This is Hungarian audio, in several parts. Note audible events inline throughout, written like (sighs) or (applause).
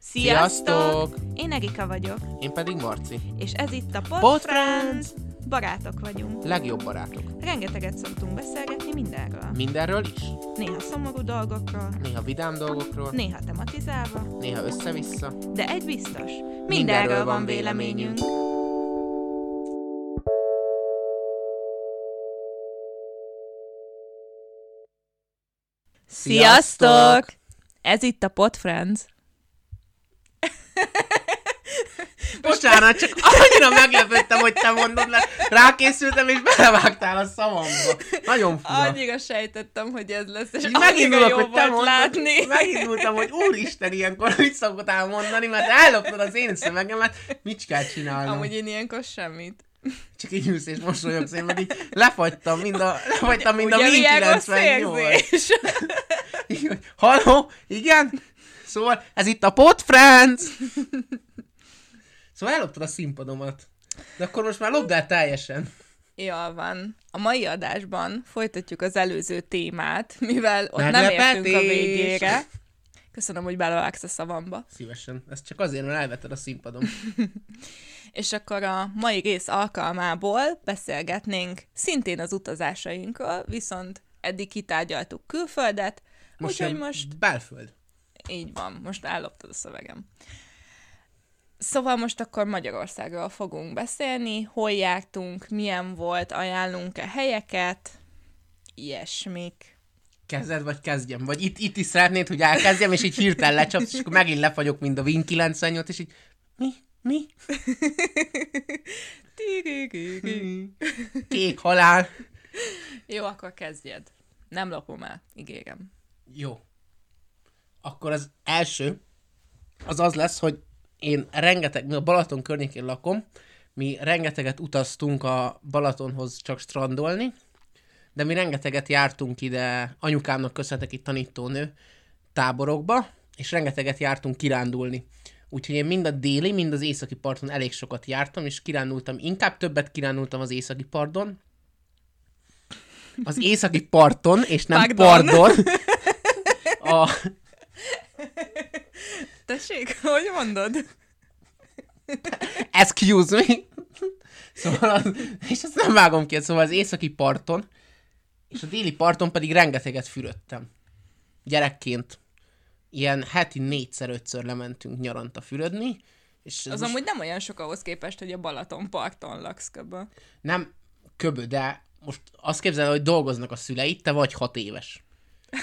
Sziasztok! Én Erika vagyok, Én pedig Marci. és ez itt a Pod Pod Friends! Barátok vagyunk. Legjobb barátok. Rengeteget szoktunk beszélgetni mindenről. Mindenről is. Néha szomorú dolgokról, Néha vidám dolgokról, néha tematizálva, néha össze-vissza. de egy biztos, mindenről, Mindenről van van véleményünk. véleményünk. Sziasztok! Ez itt a Pod Friends. (laughs) Bocsánat, csak annyira meglepődtem, hogy te mondod le. Rákészültem, és belevágtál a szavamba. Nagyon fura. Annyira sejtettem, hogy ez lesz, és megindulok, jó hogy te volt mondtad, látni. megindultam, hogy úristen, ilyenkor mit szoktál mondani, mert elloptad az én szövegemet, mit kell csinálnom? Amúgy én ilyenkor semmit. (laughs) Csak így ülsz és mosolyogsz, én pedig lefagytam, mind a, lefagytam, mind a Ugye Win milyen rossz 98. érzés? (laughs) Így, hogy, Halló? Igen? Szóval ez itt a Pod Friends! Szóval elloptad a színpadomat. De akkor most már lopd el teljesen. Jól van. A mai adásban folytatjuk az előző témát, mivel ott nem értünk a Meglepetés! végére. Köszönöm, hogy belevágsz a szavamba. Szívesen. Ez csak azért, mert elvetted a színpadom. (laughs) És akkor a mai rész alkalmából beszélgetnénk szintén az utazásainkról, viszont eddig kitárgyaltuk külföldet, Most úgyhogy most Belföld. így van, most elloptad a szövegem. Szóval most akkor Magyarországról fogunk beszélni, hol jártunk, milyen volt, ajánlunk-e helyeket, ilyesmik. Kezded, vagy kezdjem? Vagy itt, itt is szeretnéd, hogy elkezdjem, és így hirtelen lecsapsz, és akkor megint lefagyok, mint a Win 98, és így mi? Mi? Kék halál. Jó, akkor kezdjed. Nem lopom el, ígérem. Jó. Akkor az első, az az lesz, hogy én rengeteg, mi a Balaton környékén lakom, mi rengeteget utaztunk a Balatonhoz csak strandolni, de mi rengeteget jártunk ide, anyukámnak köszönhetek itt tanítónő táborokba, és rengeteget jártunk kirándulni. Úgyhogy én mind a déli, mind az északi parton elég sokat jártam, és kirándultam, inkább többet kirándultam az északi parton. Az északi parton, és nem Pardon. pardon. (laughs) A, Tessék, hogy mondod? excuse me. Szóval az, és ezt nem vágom ki, szóval az északi parton, és a déli parton pedig rengeteget fürödtem. Gyerekként. Ilyen heti négyszer, ötször lementünk nyaranta fürödni, és Az most amúgy nem olyan sok ahhoz képest, hogy a Balaton parton laksz köbö. nem köbö, de most azt képzel, hogy dolgoznak a szüleid, te vagy hat éves.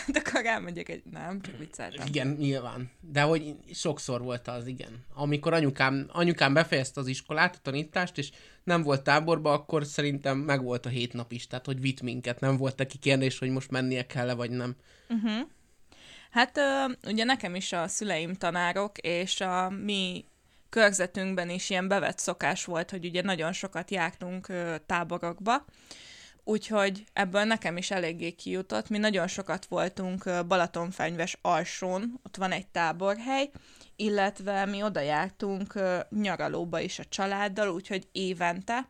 De akkor elmegyek egy... Nem, csak vicceltem. Igen, nyilván. De hogy sokszor volt az, igen. Amikor anyukám, anyukám befejezte az iskolát, a tanítást, és nem volt táborba, akkor szerintem meg volt a hét nap is, tehát hogy vitt minket, nem volt neki kérdés, hogy most mennie kell-e, vagy nem. Hát ö, ugye nekem is a szüleim tanárok, és a mi körzetünkben is ilyen bevett szokás volt, hogy ugye nagyon sokat jártunk táborokba, úgyhogy ebből nekem is eléggé kijutott. Mi nagyon sokat voltunk Balatonfenyves alsón, ott van egy táborhely, illetve mi oda jártunk nyaralóba is a családdal, úgyhogy évente,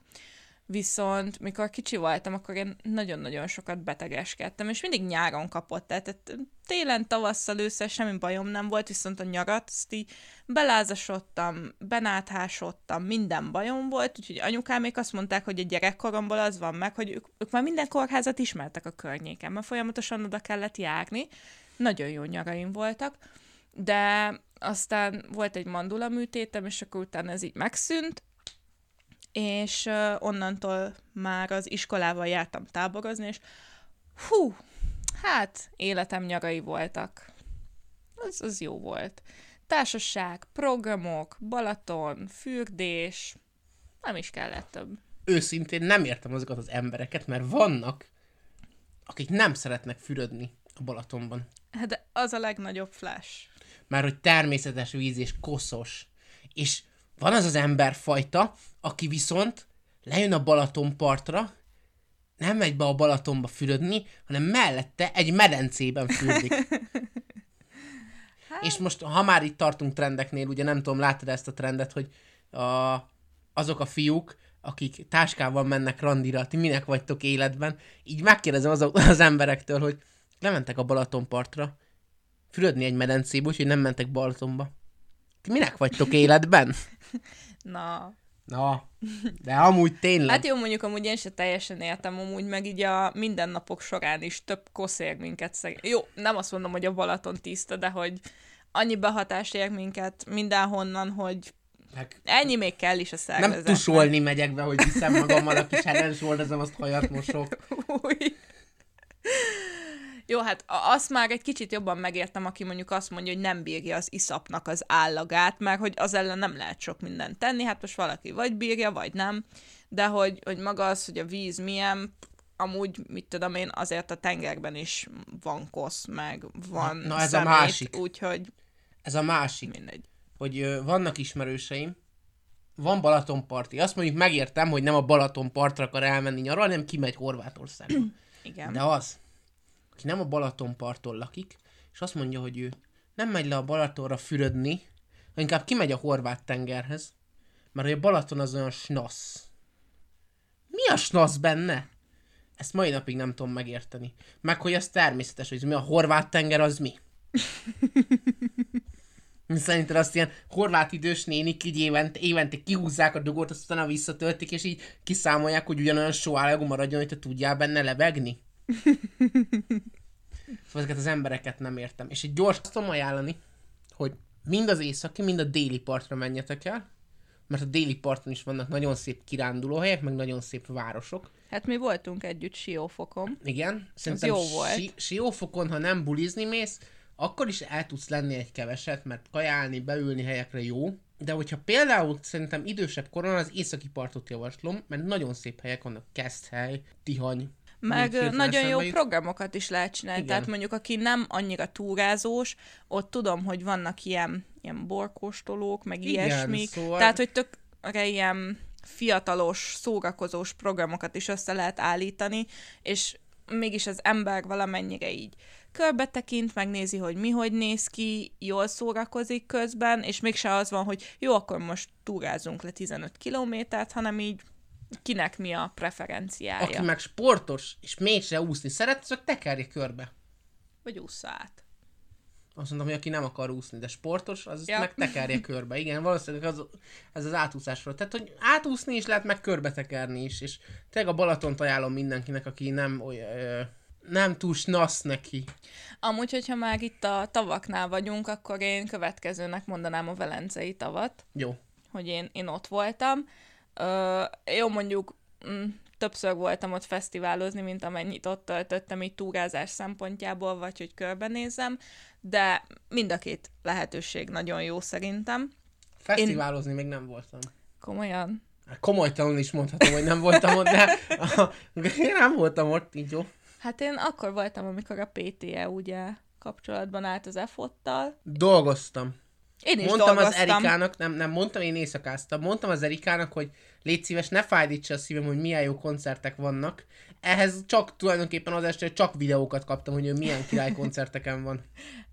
Viszont mikor kicsi voltam, akkor én nagyon-nagyon sokat betegeskedtem, és mindig nyáron kapott, tehát télen, tavasszal, ősszel semmi bajom nem volt, viszont a nyarat, azt így belázasodtam, benáthásodtam, minden bajom volt, úgyhogy anyukámék azt mondták, hogy a gyerekkoromból az van meg, hogy ők, ők már minden kórházat ismertek a környéken, mert folyamatosan oda kellett járni. Nagyon jó nyaraim voltak, de aztán volt egy mandula műtétem, és akkor utána ez így megszűnt, és onnantól már az iskolával jártam táborozni, és hú, hát életem nyarai voltak. Az, az jó volt. Társaság, programok, Balaton, fürdés, nem is kellett több. Őszintén nem értem azokat az embereket, mert vannak, akik nem szeretnek fürödni a Balatonban. Hát de az a legnagyobb flash. Már hogy természetes víz és koszos. És van az az emberfajta, aki viszont lejön a Balaton partra, nem megy be a Balatonba fürödni, hanem mellette egy medencében fürdik. (laughs) És most, ha már itt tartunk trendeknél, ugye nem tudom, láttad ezt a trendet, hogy a, azok a fiúk, akik táskával mennek randira, ti minek vagytok életben, így megkérdezem azok az emberektől, hogy lementek a Balatonpartra, fürödni egy medencébe, úgyhogy nem mentek Balatonba. Ti minek vagytok életben? (laughs) Na, Na, de amúgy tényleg. Hát jó, mondjuk amúgy én se teljesen értem, amúgy meg így a mindennapok során is több kosz ér minket szeg... Jó, nem azt mondom, hogy a Balaton tiszta, de hogy annyi behatást ér minket mindenhonnan, hogy meg ennyi még kell is a szervezetnek. nem tusolni megyek be, hogy viszem magammal a kis heres volt, azt hajat mosok. (laughs) Új. Jó, hát a- azt már egy kicsit jobban megértem, aki mondjuk azt mondja, hogy nem bírja az iszapnak az állagát, mert hogy az ellen nem lehet sok mindent tenni, hát most valaki vagy bírja, vagy nem, de hogy, hogy maga az, hogy a víz milyen, amúgy, mit tudom én, azért a tengerben is van kosz, meg van Na, ez a szemét, másik. úgyhogy Ez a másik. mindegy. hogy ö, vannak ismerőseim, van Balatonparti. Azt mondjuk megértem, hogy nem a Balatonpartra akar elmenni nyaralni, hanem kimegy Horvátországba. Igen. De az, aki nem a Balatonparton lakik, és azt mondja, hogy ő nem megy le a Balatonra fürödni, inkább kimegy a horvát tengerhez, mert a Balaton az olyan snasz. Mi a snasz benne? Ezt mai napig nem tudom megérteni. Meg hogy ez természetes, hogy mi a horvát tenger az mi? Szerinted azt ilyen horvát idős nénik így évente, évente kihúzzák a dugót, aztán visszatöltik, és így kiszámolják, hogy ugyanolyan sóállagú maradjon, hogy te tudjál benne lebegni? Szóval ezeket az embereket nem értem. És egy gyors tudom ajánlani, hogy mind az északi, mind a déli partra menjetek el, mert a déli parton is vannak nagyon szép kirándulóhelyek, meg nagyon szép városok. Hát mi voltunk együtt Siófokon. Igen, szerintem jó volt. Si- siófokon, ha nem bulizni mész, akkor is el tudsz lenni egy keveset, mert kajálni, beülni helyekre jó. De hogyha például szerintem idősebb koron az északi partot javaslom, mert nagyon szép helyek vannak, Keszthely, Tihany. Meg nagyon jó jut. programokat is lehet csinálni. Igen. Tehát mondjuk, aki nem annyira túrázós, ott tudom, hogy vannak ilyen, ilyen borkóstolók, meg Igen, ilyesmik. szóval- Tehát, hogy tökre ilyen fiatalos, szórakozós programokat is össze lehet állítani, és mégis az ember valamennyire így körbe tekint, megnézi, hogy mi hogy néz ki, jól szórakozik közben, és mégse az van, hogy jó, akkor most túrázunk le 15 kilométert, hanem így kinek mi a preferenciája. Aki meg sportos, és mégse úszni szeret, azok tekerje körbe. Vagy ússza át. Azt mondom, hogy aki nem akar úszni, de sportos, az Ja. ja. meg tekerje (laughs) körbe. Igen, valószínűleg az, ez az átúszásról. Tehát, hogy átúszni is lehet, meg körbe tekerni is. És tényleg a Balatont ajánlom mindenkinek, aki nem olyan, ö, nem túl snasz neki. Amúgy, hogyha már itt a tavaknál vagyunk, akkor én következőnek mondanám a Velencei tavat, Jó. hogy én, én ott voltam. Ö, jó, mondjuk mm, többször voltam ott fesztiválozni, mint amennyit ott töltöttem így túrázás szempontjából, vagy hogy körbenézem, de mind a két lehetőség nagyon jó szerintem. Fesztiválozni még nem voltam. Komolyan. Hát Komolytalanul is mondhatom, hogy nem voltam ott, de én nem voltam ott, így jó. Hát én akkor voltam, amikor a PTE ugye kapcsolatban állt az EFOT-tal. Dolgoztam. Én is mondtam dolgoztam. az Erikának, nem, nem, mondtam, én éjszakáztam, mondtam az Erikának, hogy légy szíves, ne fájdítsa a szívem, hogy milyen jó koncertek vannak. Ehhez csak tulajdonképpen az este csak videókat kaptam, hogy ő milyen király koncerteken van. (laughs)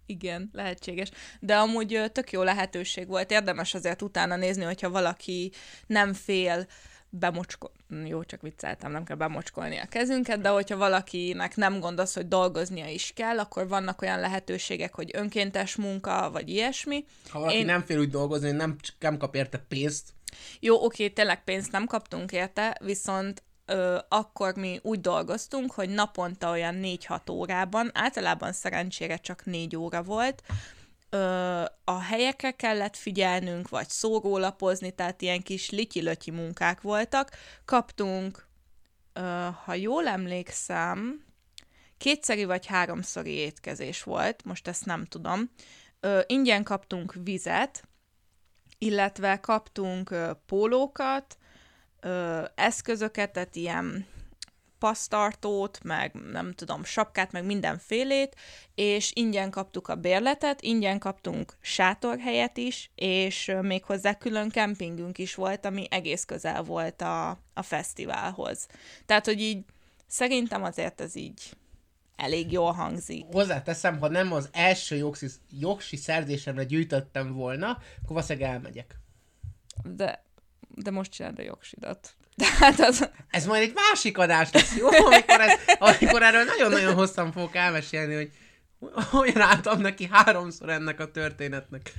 Igen, lehetséges. De amúgy tök jó lehetőség volt. Érdemes azért utána nézni, hogyha valaki nem fél bemocskol... Jó, csak vicceltem, nem kell bemocskolni a kezünket, de hogyha valakinek nem gond az, hogy dolgoznia is kell, akkor vannak olyan lehetőségek, hogy önkéntes munka, vagy ilyesmi. Ha valaki én... nem fél úgy dolgozni, nem, nem kap érte pénzt, Jó, oké, tényleg pénzt nem kaptunk érte, viszont ö, akkor mi úgy dolgoztunk, hogy naponta olyan 4-6 órában, általában szerencsére csak 4 óra volt, ö, a helyekre kellett figyelnünk, vagy szórólapozni, tehát ilyen kis lityi munkák voltak. Kaptunk, ö, ha jól emlékszem, kétszeri vagy háromszori étkezés volt, most ezt nem tudom. Ö, ingyen kaptunk vizet, illetve kaptunk ö, pólókat, ö, eszközöket, tehát ilyen pasztartót, meg nem tudom, sapkát, meg mindenfélét, és ingyen kaptuk a bérletet, ingyen kaptunk sátorhelyet is, és méghozzá külön kempingünk is volt, ami egész közel volt a, a fesztiválhoz. Tehát, hogy így szerintem azért ez így elég jól hangzik. hozzáteszem, ha nem az első jogsi, jogsi szerzésemre gyűjtöttem volna, akkor valószínűleg elmegyek. De, de most csináld a jogsidat. Tehát az... Ez majd egy másik adás lesz, jó? Amikor, ez, amikor erről nagyon-nagyon hosszan fogok elmesélni, hogy hogyan álltam neki háromszor ennek a történetnek.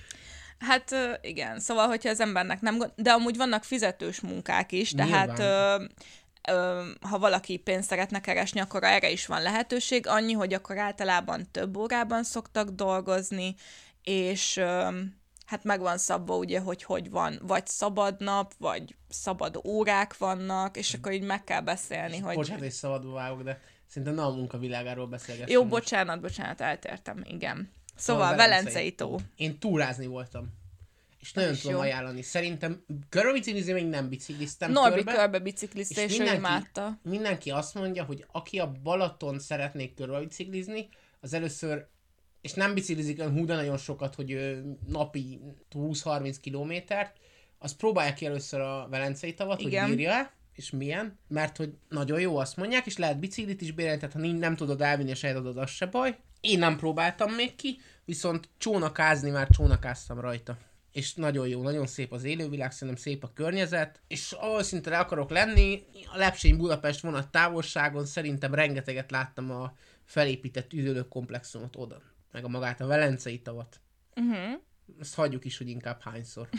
Hát igen, szóval, hogyha az embernek nem gond... De amúgy vannak fizetős munkák is, tehát ö, ö, ha valaki pénzt szeretne keresni, akkor erre is van lehetőség. Annyi, hogy akkor általában több órában szoktak dolgozni, és ö, hát meg van szabva ugye, hogy hogy van, vagy szabad nap, vagy szabad órák vannak, és akkor így meg kell beszélni, és hogy... Bocsánat, és szabadba vágok, de szerintem nem a munkavilágáról beszélgetünk. Jó, bocsánat, bocsánat, eltértem, igen. Szóval, szóval Velencei tó. Én túrázni voltam. És nagyon tudom jó. ajánlani. Szerintem körbiciklizni még nem bicikliztem Norbi körbe, körbe biciklizte, és, és mindenki, ő imádta. Mindenki azt mondja, hogy aki a Balaton szeretnék körbiciklizni, az először és nem biciklizik olyan hú, de nagyon sokat, hogy napi 20-30 kilométert, az próbálja ki először a Velencei tavat, Igen. hogy bírja és milyen, mert hogy nagyon jó, azt mondják, és lehet biciklit is bérelni, tehát ha nem tudod elvinni a saját adod, az se baj. Én nem próbáltam még ki, viszont csónakázni már csónakáztam rajta. És nagyon jó, nagyon szép az élővilág, szerintem szép a környezet, és ahol szinte le akarok lenni, a Lepsény Budapest vonat távolságon szerintem rengeteget láttam a felépített üdülőkomplexumot oda meg a magát a Velencei tavat. Uh-huh. Ezt hagyjuk is, hogy inkább hányszor. (laughs)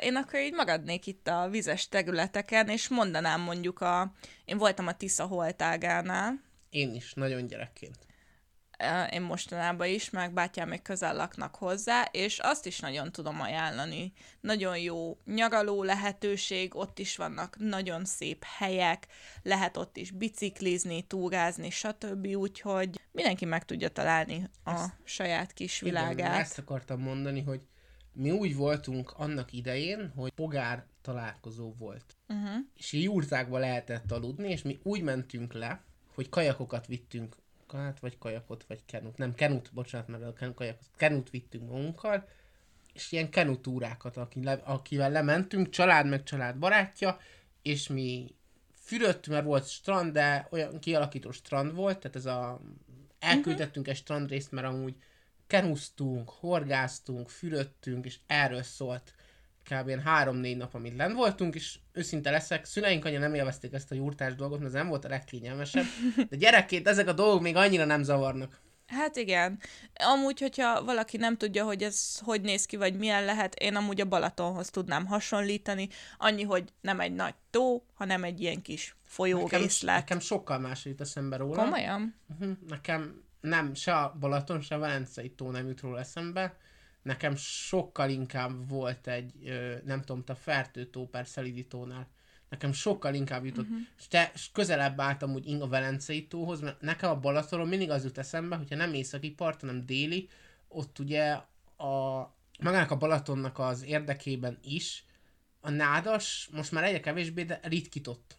Én akkor így maradnék itt a vizes területeken, és mondanám mondjuk a... Én voltam a Tisza holtágánál. Én is, nagyon gyerekként én mostanában is, meg bátyám még közel laknak hozzá, és azt is nagyon tudom ajánlani. Nagyon jó nyaraló lehetőség, ott is vannak nagyon szép helyek, lehet ott is biciklizni, túrázni, stb. Úgyhogy mindenki meg tudja találni a ezt, saját kis világát. Igen, ezt akartam mondani, hogy mi úgy voltunk annak idején, hogy pogár találkozó volt. Uh-huh. És jurtákba lehetett aludni, és mi úgy mentünk le, hogy kajakokat vittünk hát vagy kajakot, vagy kenut. Nem, kenut, bocsánat, mert a kajakot, kenut vittünk magunkkal, és ilyen kenutúrákat, akivel lementünk, család meg család barátja, és mi fürött, mert volt strand, de olyan kialakító strand volt, tehát ez a elküldettünk uh-huh. egy strandrészt, mert amúgy kenuztunk, horgáztunk, fürödtünk, és erről szólt kb. három-négy nap, amit lent voltunk, és őszinte leszek, szüleink anya nem élvezték ezt a jurtás dolgot, mert ez nem volt a legkényelmesebb, de gyerekként ezek a dolgok még annyira nem zavarnak. Hát igen. Amúgy, hogyha valaki nem tudja, hogy ez hogy néz ki, vagy milyen lehet, én amúgy a Balatonhoz tudnám hasonlítani. Annyi, hogy nem egy nagy tó, hanem egy ilyen kis folyórészlet. Nekem, nekem sokkal más jut eszembe róla. Komolyan? Uh-huh. Nekem nem, se a Balaton, se a Velencei tó nem jut róla eszembe nekem sokkal inkább volt egy, nem tudom, a Fertőtó per Szelidítónál. Nekem sokkal inkább jutott. Uh-huh. És te és közelebb álltam úgy a Velencei tóhoz, mert nekem a Balatonon mindig az jut eszembe, hogyha nem északi part, hanem déli, ott ugye a magának a Balatonnak az érdekében is a nádas most már egyre kevésbé, de ritkított.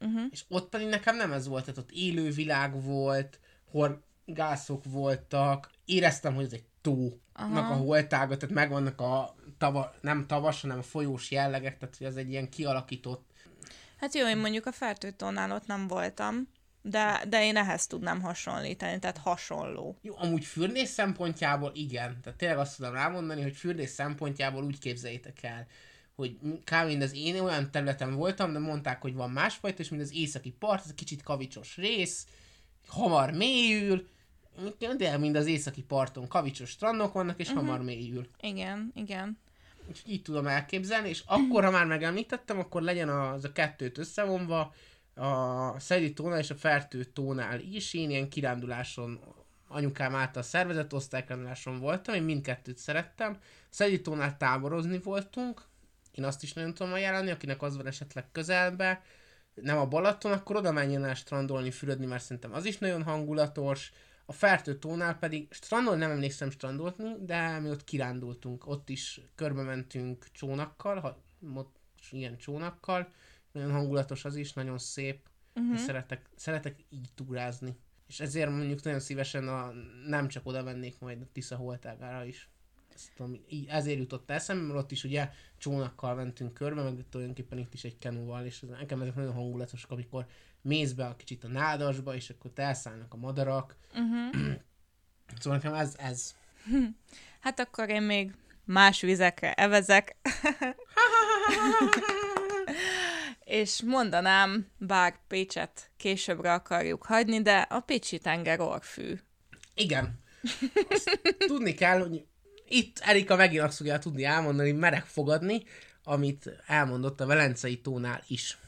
Uh-huh. És ott pedig nekem nem ez volt, tehát ott élő világ volt, horgászok voltak, éreztem, hogy ez egy tónak a holtága, tehát megvannak a tava, nem tavas, hanem a folyós jellegek, tehát hogy ez egy ilyen kialakított. Hát jó, én mondjuk a fertőtónál ott nem voltam, de, de én ehhez tudnám hasonlítani, tehát hasonló. Jó, amúgy fürdés szempontjából igen. Tehát tényleg azt tudom rámondani, hogy fürdés szempontjából úgy képzeljétek el, hogy kb. mind az én olyan területen voltam, de mondták, hogy van másfajta, és mind az északi part, ez egy kicsit kavicsos rész, hamar mélyül, de mind az északi parton kavicsos strandok vannak, és uh-huh. hamar mélyül. Igen, igen. Úgyhogy így tudom elképzelni, és akkor, ha már megemlítettem, akkor legyen az a kettőt összevonva, a Szedi tónál és a Fertő tónál is. Én ilyen kiránduláson, anyukám által szervezett osztálykiránduláson voltam, én mindkettőt szerettem. Szedi tónál táborozni voltunk, én azt is nagyon tudom ajánlani, akinek az van esetleg közelbe, nem a Balaton, akkor oda menjen el strandolni, fürödni, mert szerintem az is nagyon hangulatos a Fertő tónál pedig strandol nem emlékszem strandolni, de mi ott kirándultunk, ott is körbe mentünk csónakkal, ha, ilyen csónakkal, nagyon hangulatos az is, nagyon szép, uh-huh. és szeretek, szeretek így túrázni. És ezért mondjuk nagyon szívesen a, nem csak oda mennék majd a Tisza holtágára is. Ezt, ami, így, ezért jutott eszembe, mert ott is ugye csónakkal mentünk körbe, meg tulajdonképpen itt is egy kenúval, és ez, nekem ezek nagyon hangulatosak, amikor mész be a kicsit a nádasba, és akkor elszállnak a madarak. Uh-huh. szóval nekem ez, ez. (laughs) Hát akkor én még más vizekre evezek. (laughs) És mondanám, bár Pécset későbbre akarjuk hagyni, de a Pécsi tenger orfű. Igen. (laughs) Azt tudni kell, hogy itt Erika megint azt fogja tudni elmondani, merek fogadni, amit elmondott a Velencei tónál is.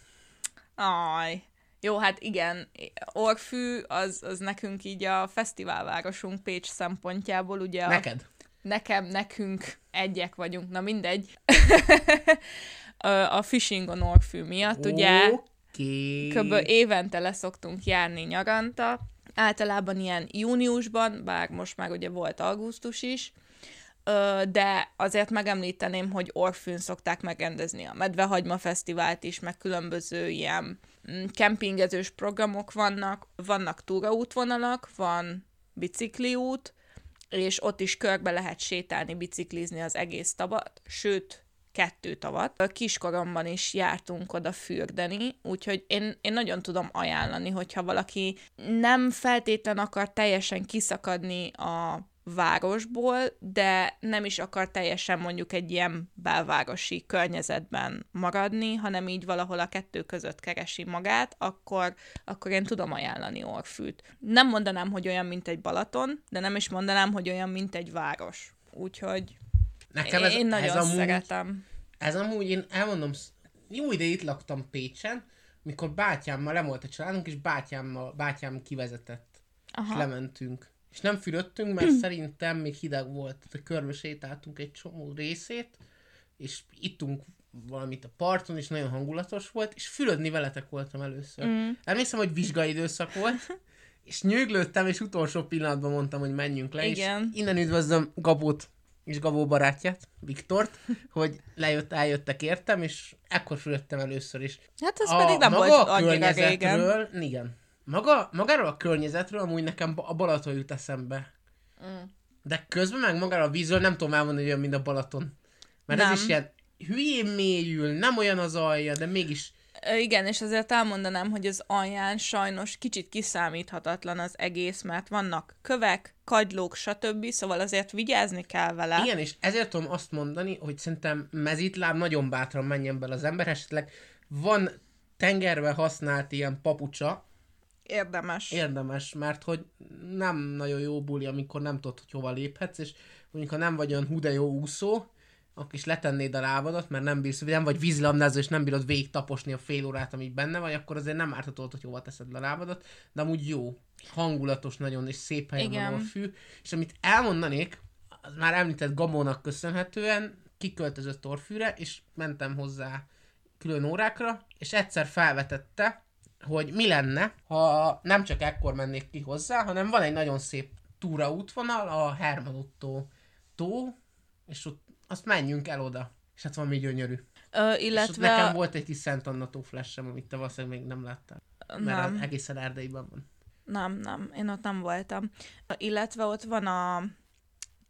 Aj. Jó, hát igen, Orfű az, az nekünk így a fesztiválvárosunk Pécs szempontjából, ugye... A, Neked? Nekem, nekünk egyek vagyunk, na mindegy. (laughs) a Fishing on Orfű miatt, ugye Oké. kb. évente leszoktunk járni nyaranta, általában ilyen júniusban, bár most már ugye volt augusztus is, de azért megemlíteném, hogy Orfűn szokták megrendezni a Medvehagyma Fesztivált is, meg különböző ilyen kempingezős programok vannak, vannak túraútvonalak, van bicikliút, és ott is körbe lehet sétálni, biciklizni az egész tavat, sőt, kettő tavat. Kiskoromban is jártunk oda fürdeni, úgyhogy én, én nagyon tudom ajánlani, hogyha valaki nem feltétlen akar teljesen kiszakadni a városból, de nem is akar teljesen mondjuk egy ilyen belvárosi környezetben maradni, hanem így valahol a kettő között keresi magát, akkor, akkor én tudom ajánlani Orfűt. Nem mondanám, hogy olyan, mint egy Balaton, de nem is mondanám, hogy olyan, mint egy város. Úgyhogy Nekem ez, én nagyon ez amúgy, szeretem. Ez amúgy, én elmondom, jó ide itt laktam Pécsen, mikor bátyámmal, nem volt a családunk, és bátyámmal, bátyám kivezetett, Aha. és lementünk. És nem fürödtünk, mert szerintem még hideg volt, tehát körbe sétáltunk egy csomó részét, és ittunk valamit a parton, és nagyon hangulatos volt, és fürödni veletek voltam először. Mm. Emlékszem, hogy vizsgai időszak volt, (laughs) és nyöglődtem, és utolsó pillanatban mondtam, hogy menjünk le, Igen. és innen üdvözlöm Gabót és Gabó barátját, Viktort, (laughs) hogy lejött, eljöttek értem, és ekkor fürödtem először is. Hát ez pedig nem volt a annyira régen. igen. Maga, magáról a környezetről amúgy nekem a Balaton jut eszembe. Mm. De közben meg magáról a vízről nem tudom elmondani, hogy olyan, mint a Balaton. Mert Nem. ez is ilyen hülyén mélyül, nem olyan az alja, de mégis Igen, és azért elmondanám, hogy az alján sajnos kicsit kiszámíthatatlan az egész, mert vannak kövek, kagylók, stb., szóval azért vigyázni kell vele. Igen, és ezért tudom azt mondani, hogy szerintem mezitláb nagyon bátran menjen bele az ember, esetleg van tengerbe használt ilyen papucsa, Érdemes. érdemes, mert hogy nem nagyon jó buli, amikor nem tudod, hogy hova léphetsz, és mondjuk ha nem vagy olyan hú de jó úszó, akkor is letennéd a lábadat, mert nem bírsz, vagy nem vagy vízilabdázó, és nem bírod végig taposni a fél órát, ami benne vagy, akkor azért nem ártatod, hogy hova teszed le a lábadat, de amúgy jó, hangulatos nagyon, és szép helyen Igen. van a fű. És amit elmondanék, az már említett Gabónak köszönhetően, kiköltözött Orfűre, és mentem hozzá külön órákra, és egyszer felvetette, hogy mi lenne, ha nem csak ekkor mennék ki hozzá, hanem van egy nagyon szép túraútvonal, a Herman Otto tó, és ott azt menjünk el oda. És hát valami gyönyörű. Ö, És ott illetve... nekem volt egy kis Szent Anna tó flash amit te valószínűleg még nem láttál. Mert nem, egészen Erdélyben van. nem, nem, én ott nem voltam. Illetve ott van a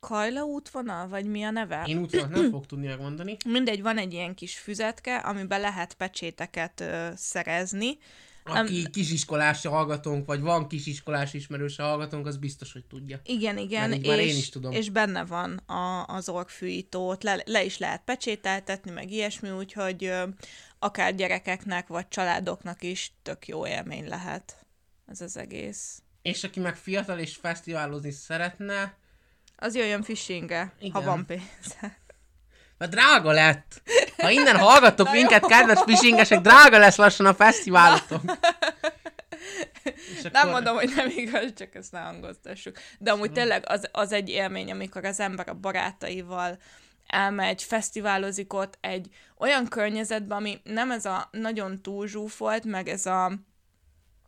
Kajla útvonal, vagy mi a neve? Én útvonalat nem fogok tudni megmondani. Mindegy, van egy ilyen kis füzetke, amiben lehet pecséteket ö, szerezni. Aki kisiskolás hallgatónk, vagy van kisiskolás ismerős hallgatónk, az biztos, hogy tudja. Igen, igen, már és, én is tudom. és benne van a, az orgfűítót, le, le is lehet pecsételtetni, meg ilyesmi, úgyhogy ö, akár gyerekeknek, vagy családoknak is tök jó élmény lehet ez az egész. És aki meg fiatal és fesztiválozni szeretne, Az jöjjön fishingre, ha van pénze. Mert drága lett. Ha innen (laughs) hallgatok minket, kedves fishingesek, drága lesz lassan a fesztiválotok. (laughs) És Nem mondom, hogy nem igaz, csak ezt ne hangoztassuk. De amúgy tényleg az, az egy élmény, amikor az ember a barátaival elmegy, fesztiválozik ott egy olyan környezetben, ami nem ez a nagyon túlzsúfolt, meg ez a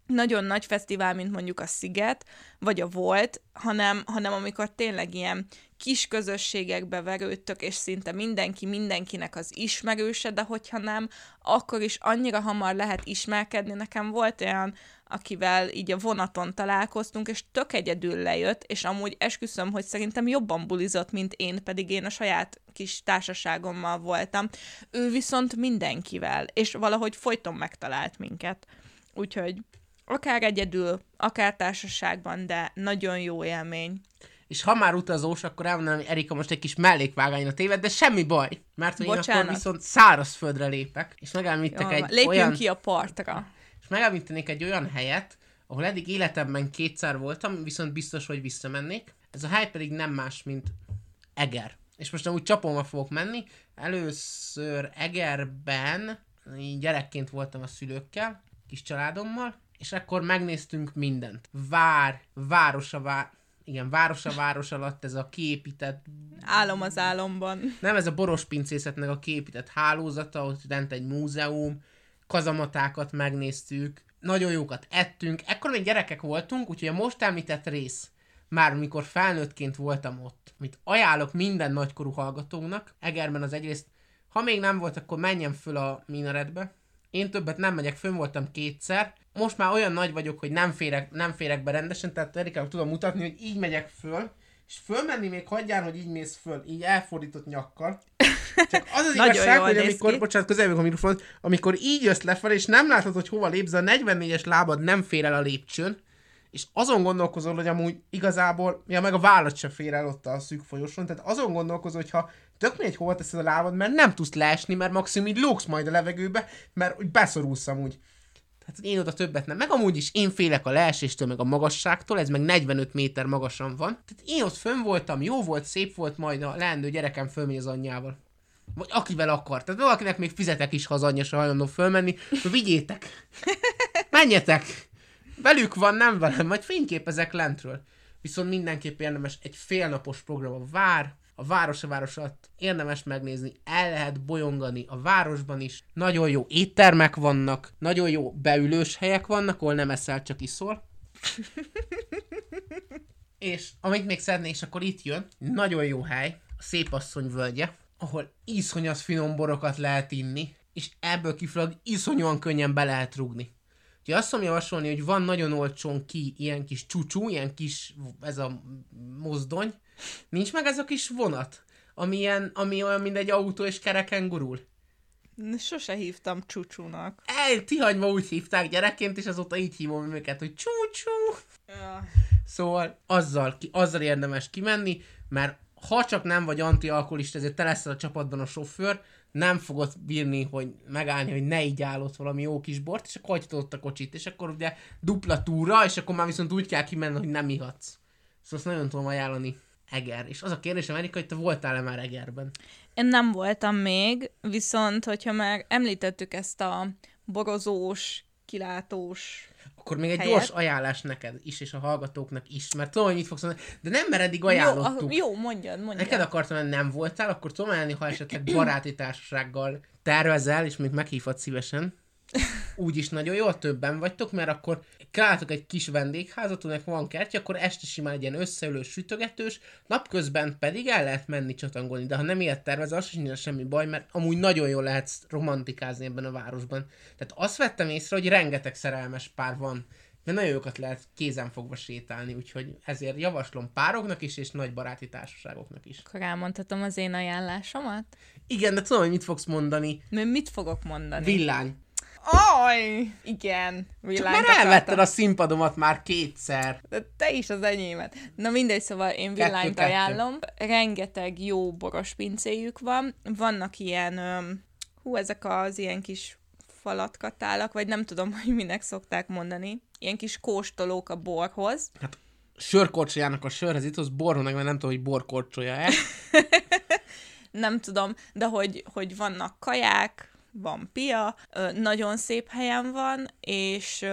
nagyon nagy fesztivál, mint mondjuk a Sziget, vagy a Volt, hanem, hanem amikor tényleg ilyen kis közösségekbe verődtök, és szinte mindenki mindenkinek az ismerőse, de hogyha nem, akkor is annyira hamar lehet ismerkedni. Nekem volt olyan, akivel így a vonaton találkoztunk, és tök egyedül lejött, és amúgy esküszöm, hogy szerintem jobban bulizott, mint én, pedig én a saját kis társaságommal voltam. Ő viszont mindenkivel, és valahogy folyton megtalált minket. Úgyhogy akár egyedül, akár társaságban, de nagyon jó élmény. És ha már utazós, akkor elmondanám, hogy Erika most egy kis mellékvágányra téved, de semmi baj, mert hogy én akkor viszont szárazföldre lépek, és megemlítek Jó, egy lépjünk olyan... ki a partra. És megemlítenék egy olyan helyet, ahol eddig életemben kétszer voltam, viszont biztos, hogy visszamennék. Ez a hely pedig nem más, mint Eger. És most amúgy csapomba fogok menni. Először Egerben, gyerekként voltam a szülőkkel, kis családommal, és akkor megnéztünk mindent. Vár, városa, vár, igen, városa, város alatt ez a kiépített Álom az álomban. nem ez a boros pincészetnek a képített hálózata, ott lent egy múzeum, kazamatákat megnéztük, nagyon jókat ettünk, ekkor még gyerekek voltunk, úgyhogy a most említett rész, már mikor felnőttként voltam ott, amit ajánlok minden nagykorú hallgatónak, Egerben az egyrészt, ha még nem volt, akkor menjen föl a minaretbe, én többet nem megyek, fönn voltam kétszer, most már olyan nagy vagyok, hogy nem férek, nem férek be rendesen, tehát Erikának tudom mutatni, hogy így megyek föl, és fölmenni még hagyján, hogy így mész föl, így elfordított nyakkal. Csak az az (laughs) igazság, hogy amikor, ki. bocsánat, közel a mikrofon, amikor így jössz lefelé, és nem látod, hogy hova lépsz, a 44-es lábad nem fér el a lépcsőn, és azon gondolkozol, hogy amúgy igazából, ja, meg a vállad sem fér el ott a szűk folyosón, tehát azon gondolkozol, hogy ha tök mindegy, hova teszed a lábad, mert nem tudsz leesni, mert maximum így lógsz majd a levegőbe, mert úgy beszorulsz amúgy. Tehát én oda többet nem. Meg amúgy is én félek a leeséstől, meg a magasságtól, ez meg 45 méter magasan van. Tehát én ott fönn voltam, jó volt, szép volt, majd a leendő gyerekem fölmegy az anyjával. Vagy akivel akar. Tehát valakinek még fizetek is, ha az anyja se hajlandó fölmenni, akkor vigyétek. Menjetek. Velük van, nem velem, majd fényképezek lentről. Viszont mindenképp érdemes egy félnapos program a vár, a város a város alatt érdemes megnézni, el lehet bolyongani a városban is, nagyon jó éttermek vannak, nagyon jó beülős helyek vannak, ahol nem eszel, csak iszol. (laughs) és amit még szeretnék, és akkor itt jön, nagyon jó hely, a Szépasszony völgye, ahol iszonyat finom borokat lehet inni, és ebből kifolyólag iszonyúan könnyen be lehet rugni. Úgyhogy azt tudom javasolni, hogy van nagyon olcsón ki ilyen kis csúcsú, ilyen kis, ez a mozdony, nincs meg ez a kis vonat, ami, ilyen, ami olyan, mint egy autó és kereken gurul. Sose hívtam csúcsúnak. El, Tihagyma úgy hívták gyerekként, és azóta így hívom őket, hogy csúcsú. Szóval azzal, ki, azzal érdemes kimenni, mert ha csak nem vagy antialkoholista, ezért te leszel a csapatban a sofőr, nem fogod bírni, hogy megállni, hogy ne így állott valami jó kis bort, és akkor hagytad ott a kocsit, és akkor ugye dupla túra, és akkor már viszont úgy kell kimenni, hogy nem ihatsz. Szóval azt nagyon tudom ajánlani. Eger. És az a kérdés, Amerika, hogy te voltál-e már Egerben? Én nem voltam még, viszont hogyha már említettük ezt a borozós, kilátós... Akkor még egy Helyet? gyors ajánlás neked is, és a hallgatóknak is, mert tudom, hogy mit fogsz mondani, de nem, mert eddig ajánlottuk. Jó, jó, mondjad, mondjad. Neked akartam, hogy nem voltál, akkor tudom ajánlani, ha esetleg baráti társasággal tervezel, és még meghívhat szívesen. (laughs) Úgy is nagyon jó, többen vagytok, mert akkor találtok egy kis vendégházat, aminek van kertje, akkor este simán egy ilyen összeülős, sütögetős, napközben pedig el lehet menni csatangolni, de ha nem ilyet tervezel, az sincs semmi baj, mert amúgy nagyon jól lehet romantikázni ebben a városban. Tehát azt vettem észre, hogy rengeteg szerelmes pár van, mert nagyon jókat lehet kézenfogva sétálni, úgyhogy ezért javaslom pároknak is, és nagy baráti társaságoknak is. Akkor elmondhatom az én ajánlásomat? Igen, de tudom, hogy mit fogsz mondani. Mi- Mit fogok mondani? Villány. Aj! Igen, Csak már elvetted a színpadomat már kétszer. De te is az enyémet. Na mindegy, szóval én villányt kettő. ajánlom. Rengeteg jó boros pincéjük van. Vannak ilyen, öm, hú, ezek az ilyen kis falatkatálak, vagy nem tudom, (laughs) hogy minek szokták mondani. Ilyen kis kóstolók a borhoz. Sörkorcsolyának a sörhez itt, az borhonak, mert nem tudom, hogy borkorcsolya-e. (laughs) nem tudom, de hogy, hogy vannak kaják, van pia, nagyon szép helyen van, és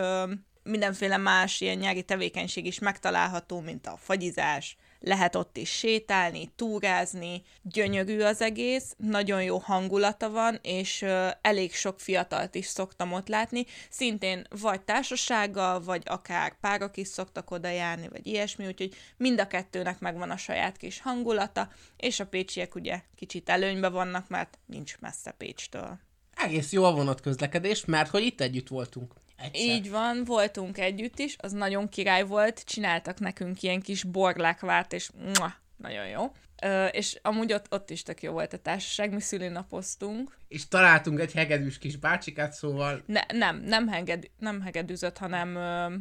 mindenféle más ilyen nyári tevékenység is megtalálható, mint a fagyizás, lehet ott is sétálni, túrázni, gyönyörű az egész, nagyon jó hangulata van, és elég sok fiatalt is szoktam ott látni, szintén vagy társasággal, vagy akár párok is szoktak oda járni, vagy ilyesmi, úgyhogy mind a kettőnek megvan a saját kis hangulata, és a pécsiek ugye kicsit előnyben vannak, mert nincs messze Pécstől. Egész jó a vonatközlekedés, mert hogy itt együtt voltunk. Egyszer. Így van, voltunk együtt is, az nagyon király volt, csináltak nekünk ilyen kis borlákvárt, és mua, nagyon jó. Ö, és amúgy ott, ott is tök jó volt a társaság, mi szülinapoztunk. És találtunk egy hegedűs kis bácsikát, szóval Ne, nem, nem, heged, nem hegedűzött, hanem ö,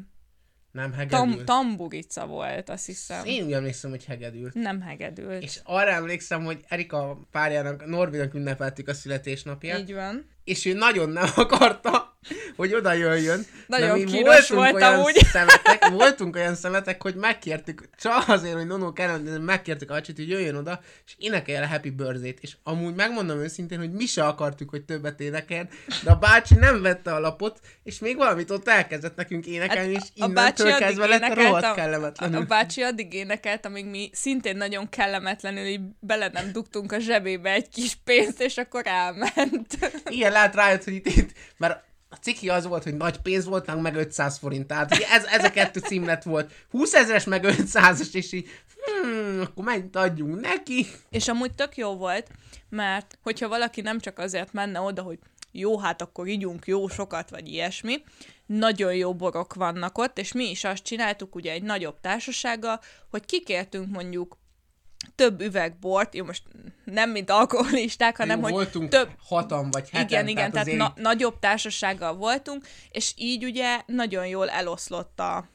Nem hegedült. Tam, tamburica volt, azt hiszem. Én úgy emlékszem, hogy hegedült. Nem hegedült. És arra emlékszem, hogy Erika párjának, Norbinak ünnepeltük a születésnapját. Így van. És ő nagyon nem akarta, hogy oda jöjjön. Nagyon mi kínos voltunk voltam olyan úgy. Szemetek, voltunk olyan szemetek, hogy megkértük, csak azért, hogy Nono kellene, megkértük a Acsit, hogy jöjjön oda, és énekelje a Happy Birthday-t. És amúgy megmondom őszintén, hogy mi se akartuk, hogy többet énekel, de a bácsi nem vette a lapot, és még valamit ott elkezdett nekünk énekelni, és Hát a bácsi innentől kezdve lett énekelt, rohadt a, kellemetlenül. a bácsi addig énekelt, amíg mi szintén nagyon kellemetlenül így bele nem dugtunk a zsebébe egy kis pénzt, és akkor elment. Igen, lehet rájött, hogy itt, itt mert a ciki az volt, hogy nagy pénz volt, meg 500 forint. Tehát ez, ez a kettő címlet volt. 20 ezeres, meg 500-as, és így, hmm, akkor mennyit adjunk neki. És amúgy tök jó volt, mert hogyha valaki nem csak azért menne oda, hogy jó, hát akkor ígyunk jó sokat, vagy ilyesmi, nagyon jó borok vannak ott, és mi is azt csináltuk ugye egy nagyobb társasággal, hogy kikértünk mondjuk több üveg bort, jó most nem mint alkoholisták, hanem Jó, hogy voltunk több, hatan vagy heten. igen, igen, tehát azért na- nagyobb társasággal voltunk, és így ugye nagyon jól eloszlott a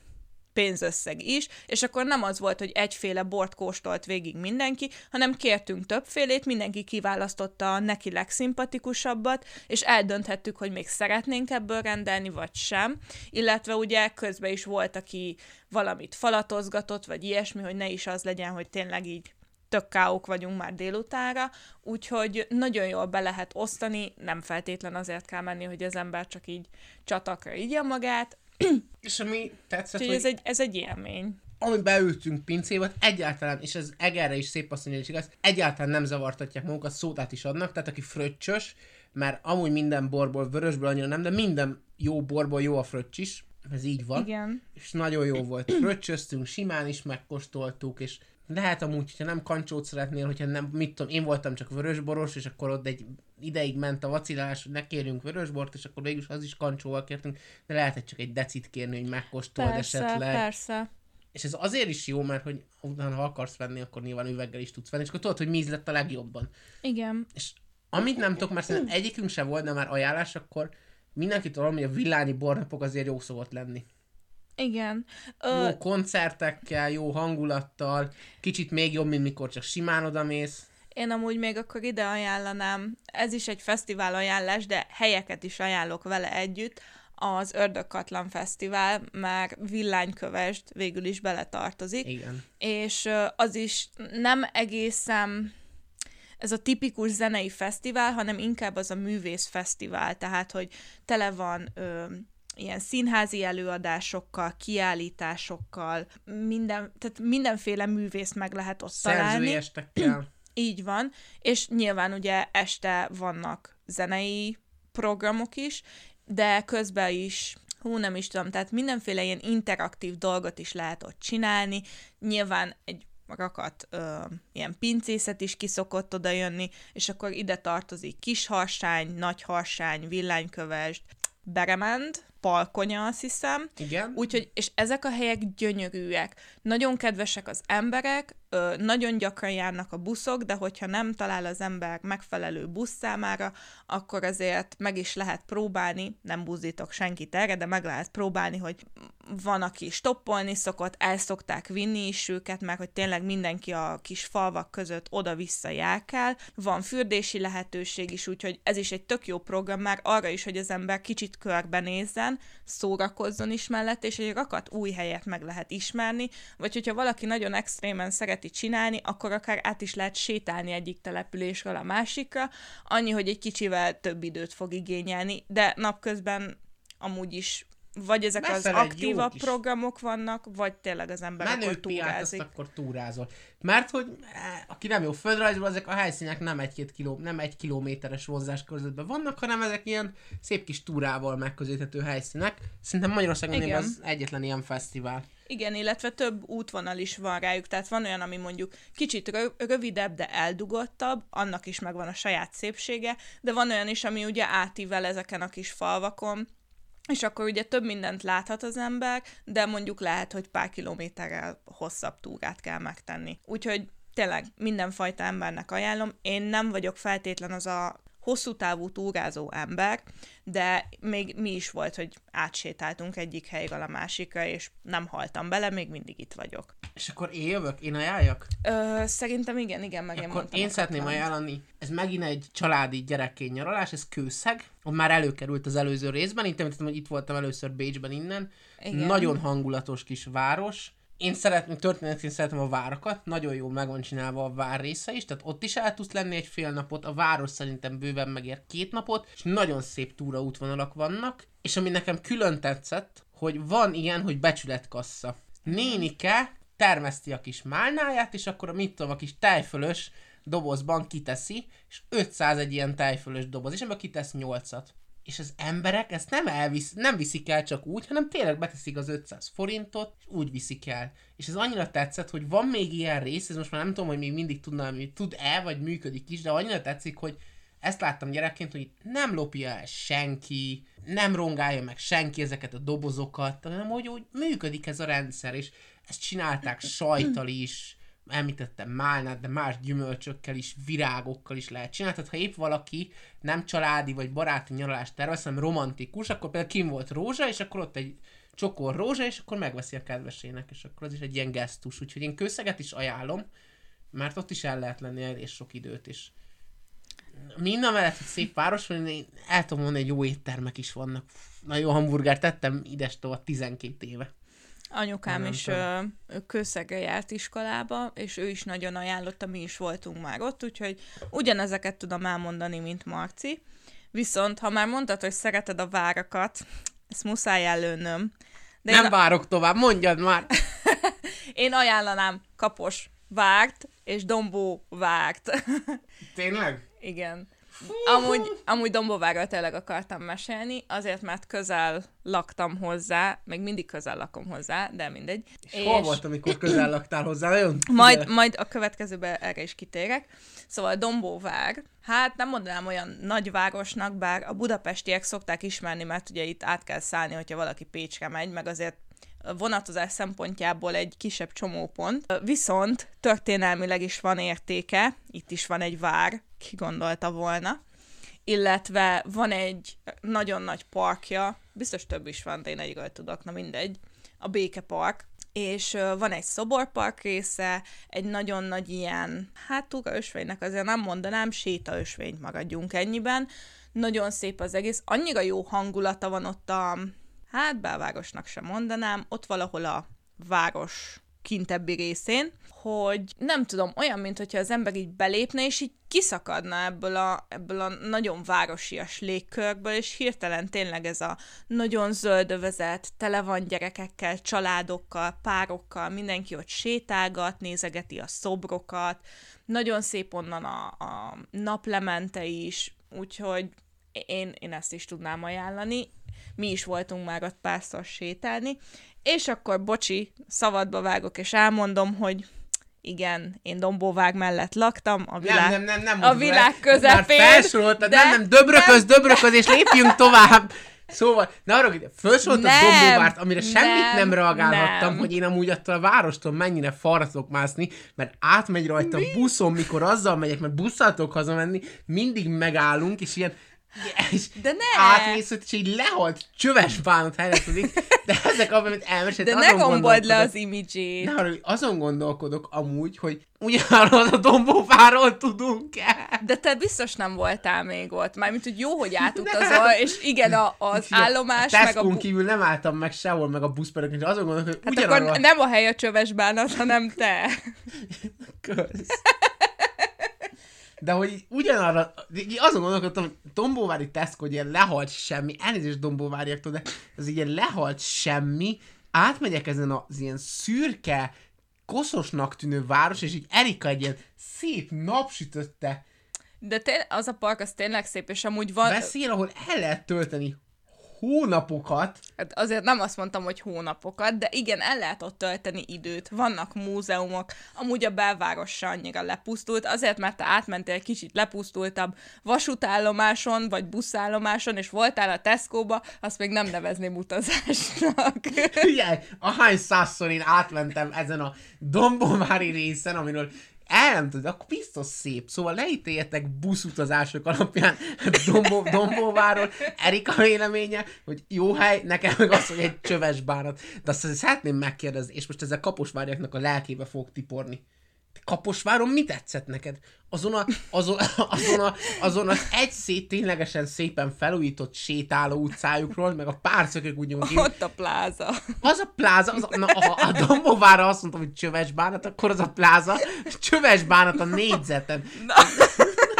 pénzösszeg is, és akkor nem az volt, hogy egyféle bort kóstolt végig mindenki, hanem kértünk többfélét, mindenki kiválasztotta a neki legszimpatikusabbat, és eldönthettük, hogy még szeretnénk ebből rendelni, vagy sem, illetve ugye közben is volt, aki valamit falatozgatott, vagy ilyesmi, hogy ne is az legyen, hogy tényleg így tök káók vagyunk már délutánra, úgyhogy nagyon jól be lehet osztani, nem feltétlen azért kell menni, hogy az ember csak így csatakra igya magát, (clears throat) És ami tetszett, úgyhogy hogy ez egy, ez egy élmény. amit beültünk pincébe, egyáltalán, és ez Egerre is szép azt mondja, hogy igaz, egyáltalán nem zavartatják magukat, szótát is adnak, tehát aki fröccsös, mert amúgy minden borból, vörösből annyira nem, de minden jó borból jó a fröccs is, ez így van. Igen. és nagyon jó volt. Fröccsöztünk, simán is megkóstoltuk, és lehet amúgy, hogyha nem kancsót szeretnél, hogyha nem, mit tudom, én voltam csak vörösboros, és akkor ott egy ideig ment a vacilálás, hogy ne kérjünk vörösbort, és akkor végül is az is kancsóval kértünk, de lehet csak egy decit kérni, hogy megkóstold Persze, esetleg. persze. És ez azért is jó, mert hogy utána, ha akarsz venni, akkor nyilván üveggel is tudsz venni, és akkor tudod, hogy mi ízlett a legjobban. Igen. És amit nem tudok, mert szerintem egyikünk sem volt, de már ajánlás, akkor mindenki tudom, hogy a villányi bornapok azért jó szokott lenni. Igen. Jó Ö, koncertekkel, jó hangulattal, kicsit még jobb, mint mikor csak simán odamész. én amúgy még akkor ide ajánlanám, ez is egy fesztivál ajánlás, de helyeket is ajánlok vele együtt, az Ördögkatlan Fesztivál, már villánykövest végül is beletartozik. Igen. és az is nem egészen ez a tipikus zenei fesztivál, hanem inkább az a művész fesztivál, tehát hogy tele van ö, ilyen színházi előadásokkal, kiállításokkal, minden, tehát mindenféle művészt meg lehet ott találni. Estekkel. (clears throat) Így van, és nyilván ugye este vannak zenei programok is, de közben is, hú, nem is tudom, tehát mindenféle ilyen interaktív dolgot is lehet ott csinálni. Nyilván egy rakat ö, ilyen pincészet is kiszokott oda jönni, és akkor ide tartozik kis harsány, nagy harsány, villánykövesd, beremand, palkonya, azt hiszem, Igen. Úgyhogy, és ezek a helyek gyönyörűek. Nagyon kedvesek az emberek, ö, nagyon gyakran járnak a buszok, de hogyha nem talál az ember megfelelő busz számára, akkor azért meg is lehet próbálni, nem buzdítok senkit erre, de meg lehet próbálni, hogy van, aki stoppolni szokott, el szokták vinni is őket, mert hogy tényleg mindenki a kis falvak között oda-vissza járkál. Van fürdési lehetőség is, úgyhogy ez is egy tök jó program már arra is, hogy az ember kicsit körbenézzen, szórakozzon is mellett, és egy rakat új helyet meg lehet ismerni, vagy hogyha valaki nagyon extrémen szereti csinálni, akkor akár át is lehet sétálni egyik településről a másikra, annyi, hogy egy kicsivel több időt fog igényelni, de napközben amúgy is vagy ezek Messze az aktívabb kis- programok vannak, vagy tényleg az ember akkor Menőpiát, azt túrázik. akkor túrázol. Mert hogy eh, aki nem jó földrajzból, ezek a helyszínek nem egy-két kiló, nem egy kilométeres vonzás körzetben vannak, hanem ezek ilyen szép kis túrával megközelíthető helyszínek. Szerintem Magyarországon Igen. az egyetlen ilyen fesztivál. Igen, illetve több útvonal is van rájuk, tehát van olyan, ami mondjuk kicsit rö- rövidebb, de eldugottabb, annak is megvan a saját szépsége, de van olyan is, ami ugye átível ezeken a kis falvakon, és akkor ugye több mindent láthat az ember, de mondjuk lehet, hogy pár kilométerrel hosszabb túrát kell megtenni. Úgyhogy tényleg mindenfajta embernek ajánlom. Én nem vagyok feltétlen az a hosszú távú túrázó ember, de még mi is volt, hogy átsétáltunk egyik helyről a másikra, és nem haltam bele, még mindig itt vagyok. És akkor én jövök? Én ajánljak? Ö, szerintem igen, igen, meg én Akkor mondtam én szeretném Katlánt. ajánlani, ez megint egy családi gyerekként nyaralás, ez Kőszeg, ott már előkerült az előző részben, itt említettem, hogy itt voltam először Bécsben innen, Igen. nagyon hangulatos kis város, én szeretném, történetként szeretem a várakat, nagyon jól meg van csinálva a vár része is, tehát ott is el tudsz lenni egy fél napot, a város szerintem bőven megér két napot, és nagyon szép túraútvonalak vannak, és ami nekem külön tetszett, hogy van ilyen, hogy becsületkassa. Nénike termeszti a kis málnáját, és akkor a mit tudom, a kis tejfölös dobozban kiteszi, és 500 egy ilyen tejfölös doboz, és ebben kitesz 8-at. És az emberek ezt nem, elvisz, nem viszik el csak úgy, hanem tényleg beteszik az 500 forintot, és úgy viszik el. És ez annyira tetszett, hogy van még ilyen rész, ez most már nem tudom, hogy még mindig tudna, hogy tud-e, vagy működik is, de annyira tetszik, hogy ezt láttam gyerekként, hogy nem lopja el senki, nem rongálja meg senki ezeket a dobozokat, hanem hogy úgy működik ez a rendszer, és ezt csinálták sajtal is, említettem málnát, de más gyümölcsökkel is, virágokkal is lehet csinálni. Tehát ha épp valaki nem családi vagy baráti nyaralást tervez, hanem romantikus, akkor például kim volt rózsa, és akkor ott egy csokor rózsa, és akkor megveszi a kedvesének, és akkor az is egy ilyen gesztus. Úgyhogy én kőszeget is ajánlom, mert ott is el lehet lenni egész sok időt is. Minden mellett, hogy szép város van, én el tudom mondani, hogy jó éttermek is vannak. Na jó hamburger tettem idestova 12 éve. Anyukám Nem is ö, kőszegre járt iskolába, és ő is nagyon ajánlotta, mi is voltunk már ott, úgyhogy ugyanezeket tudom elmondani, mint Marci. Viszont, ha már mondtad, hogy szereted a várakat, ezt muszáj előnöm. De nem én, várok tovább, mondjad már! (laughs) én ajánlanám Kapos várt és Dombó várt. Tényleg? Igen. Amúgy, amúgy Dombóváról tényleg akartam mesélni, azért, mert közel laktam hozzá, még mindig közel lakom hozzá, de mindegy. És, hol volt, amikor közel laktál hozzá? Nagyon (clears throat) Majd, majd a következőben erre is kitérek. Szóval Dombóvár, hát nem mondanám olyan nagyvárosnak, bár a budapestiek szokták ismerni, mert ugye itt át kell szállni, hogyha valaki Pécsre megy, meg azért vonatozás szempontjából egy kisebb csomópont. Viszont történelmileg is van értéke, itt is van egy vár, ki gondolta volna, illetve van egy nagyon nagy parkja, biztos több is van, de én egyről tudok, na mindegy, a Békepark, és ö, van egy szoborpark része, egy nagyon nagy ilyen, hát túraösvénynek azért nem mondanám, sétaösvényt maradjunk ennyiben. Nagyon szép az egész, annyira jó hangulata van ott a, hát belvárosnak sem mondanám, ott valahol a város kintebbi részén, hogy nem tudom, olyan, mint hogyha az ember így belépne, és így kiszakadna ebből a, ebből a nagyon városias légkörből, és hirtelen tényleg ez a nagyon zöld övezet, tele van gyerekekkel, családokkal, párokkal, mindenki ott sétálgat, nézegeti a szobrokat, nagyon szép onnan a, a naplemente is, úgyhogy én, én ezt is tudnám ajánlani. Mi is voltunk már ott párszor sétálni, és akkor, bocsi, szabadba vágok, és elmondom, hogy igen, én Dombóvág mellett laktam, a világ, nem, nem, nem, nem a világ le. közepén. Már felsoroltad, de- nem, nem, döbrököz, döbrököz, és lépjünk tovább. Szóval, ne arra, hogy felsoroltad Dombóvárt, amire semmit nem, reagálhattam, nem. hogy én amúgy attól a várostól mennyire farra tudok mászni, mert átmegy rajta a buszon, mikor azzal megyek, mert busszal hazamenni, mindig megállunk, és ilyen és De ne! átmész, és így lehalt csöves bánat helyezkedik, de ezek, amit elmesélt, De ne gombold le az imidzsét. ne azon gondolkodok amúgy, hogy ugyanarról a dombófáról tudunk-e. De te biztos nem voltál még ott. Mármint, hogy jó, hogy átutazol, és igen, a, az állomás, a meg a... Bu- kívül nem álltam meg sehol, meg a buszpereken, és azon gondolok, hogy hát ugyanarról akkor nem a hely a csöves bánat, hanem te. (laughs) köz. De hogy ugyanarra, azon gondolkodtam, hogy Dombóvári Tesco, hogy ilyen lehalt semmi, elnézést Dombóváriaktól, de ez ilyen lehalt semmi, átmegyek ezen az ilyen szürke, koszosnak tűnő város, és így Erika egy ilyen szép napsütötte De té- az a park, az tényleg szép, és amúgy van... beszél, ahol el lehet tölteni hónapokat, Hát azért nem azt mondtam, hogy hónapokat, de igen, el lehet ott tölteni időt. Vannak múzeumok, amúgy a belváros se annyira lepusztult, azért, mert te átmentél egy kicsit lepusztultabb vasútállomáson, vagy buszállomáson, és voltál a Tesco-ba, azt még nem nevezném utazásnak. Figyelj, ahány százszor én átmentem ezen a Dombovári részen, amiről el nem tudod, akkor biztos szép. Szóval leítéljetek buszutazások alapján Dombó, Dombóváról. Erika véleménye, hogy jó hely, nekem meg az, hogy egy csöves bánat. De azt szeretném megkérdezni, és most ezzel kaposvárjaknak a lelkébe fog tiporni. Kaposváron mi tetszett neked? Azon a, azon, azon, a, azon az egy szét ténylegesen szépen felújított sétáló utcájukról, meg a párszökök úgy úgy, Ott a pláza. az a pláza, az a, na, ha a Dombóvára azt mondtam, hogy csöves bánat, akkor az a pláza csöves bánat a négyzeten. Na, (laughs)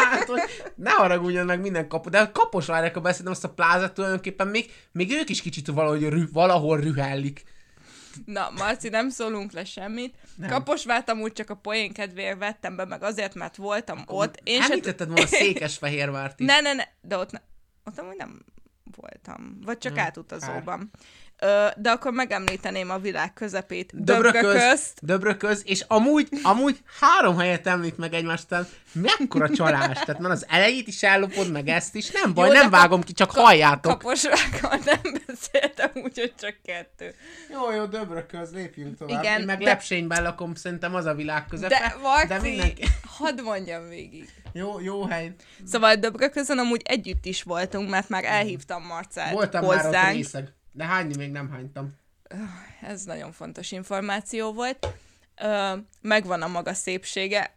Hát, hogy ne haragudjon meg minden kapu, de a Kaposvárjákkal beszéltem, azt a plázát tulajdonképpen még, még ők is kicsit valahogy rü, valahol rühellik. Na, Marci, nem szólunk le semmit. Nem. Kaposvárt amúgy csak a poén kedvéért vettem be, meg azért, mert voltam ott. Én se Említetted volna (laughs) Székesfehérvárt is. Ne, ne, ne, de ott, ne, ott amúgy nem voltam. Vagy csak Nem, átutazóban. Ö, de akkor megemlíteném a világ közepét. Döbrököz. Döbrököz, és amúgy, amúgy három helyet említ meg egymást után, mekkora csalás. Tehát már az elejét is ellopod, meg ezt is. Nem baj, Jó, nem kap- vágom ki, csak halljátok. Kaposvákkal nem beszéltem, úgyhogy csak kettő. Jó, jó, Döbrököz, lépjünk tovább. Igen, Én meg de- Lepsényben lakom, szerintem az a világ közepe. De, Marci, de mindenki... hadd mondjam végig. Jó, jó hely. Szóval Döbröközön amúgy együtt is voltunk, mert már elhívtam Marcát Voltam már ott hozzánk. részeg. De hányni még nem hánytam. Ez nagyon fontos információ volt. Ö, megvan a maga szépsége.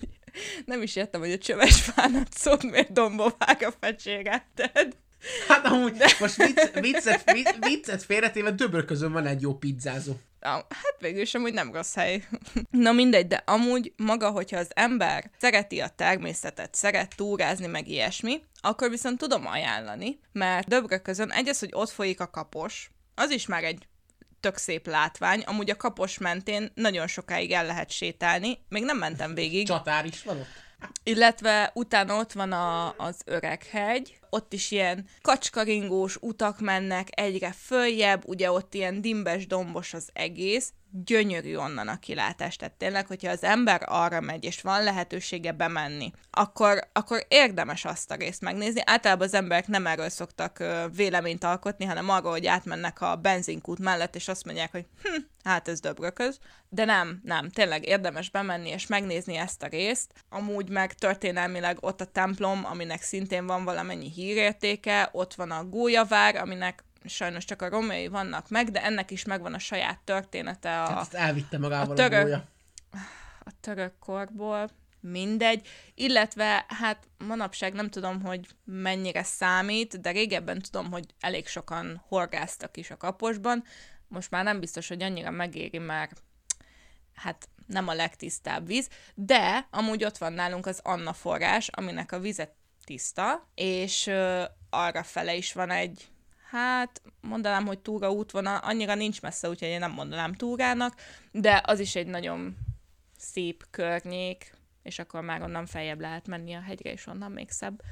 (laughs) Nem is értem, hogy a csöves bánat szót miért dombovág a fecségetted. Hát amúgy, most vicc, viccet, vicc, viccet félretéve Döbröközön van egy jó pizzázó. Hát végül is amúgy nem rossz hely. (laughs) Na mindegy, de amúgy maga, hogyha az ember szereti a természetet, szeret túrázni, meg ilyesmi, akkor viszont tudom ajánlani, mert Döbröközön egy az, hogy ott folyik a kapos, az is már egy tök szép látvány, amúgy a kapos mentén nagyon sokáig el lehet sétálni, még nem mentem végig, Csatár is van ott? Illetve utána ott van a, az Öreghegy, ott is ilyen kacskaringós utak mennek egyre följebb, ugye ott ilyen dimbes, dombos az egész, gyönyörű onnan a kilátás. Tehát tényleg, hogyha az ember arra megy, és van lehetősége bemenni, akkor, akkor érdemes azt a részt megnézni. Általában az emberek nem erről szoktak véleményt alkotni, hanem arról, hogy átmennek a benzinkút mellett, és azt mondják, hogy hm, hát ez döbrököz. De nem, nem, tényleg érdemes bemenni és megnézni ezt a részt. Amúgy meg történelmileg ott a templom, aminek szintén van valamennyi hírértéke, ott van a gólyavár, aminek sajnos csak a romai vannak meg, de ennek is megvan a saját története Hát a, ezt elvitte magával a, török- gólya. a török korból, mindegy, illetve hát manapság nem tudom, hogy mennyire számít, de régebben tudom, hogy elég sokan horgáztak is a kaposban, most már nem biztos, hogy annyira megéri, mert hát nem a legtisztább víz, de amúgy ott van nálunk az Anna forrás, aminek a vize tiszta, és ö, arra fele is van egy, hát mondanám, hogy túra útvonal, annyira nincs messze, úgyhogy én nem mondanám túrának, de az is egy nagyon szép környék, és akkor már onnan feljebb lehet menni a hegyre, és onnan még szebb.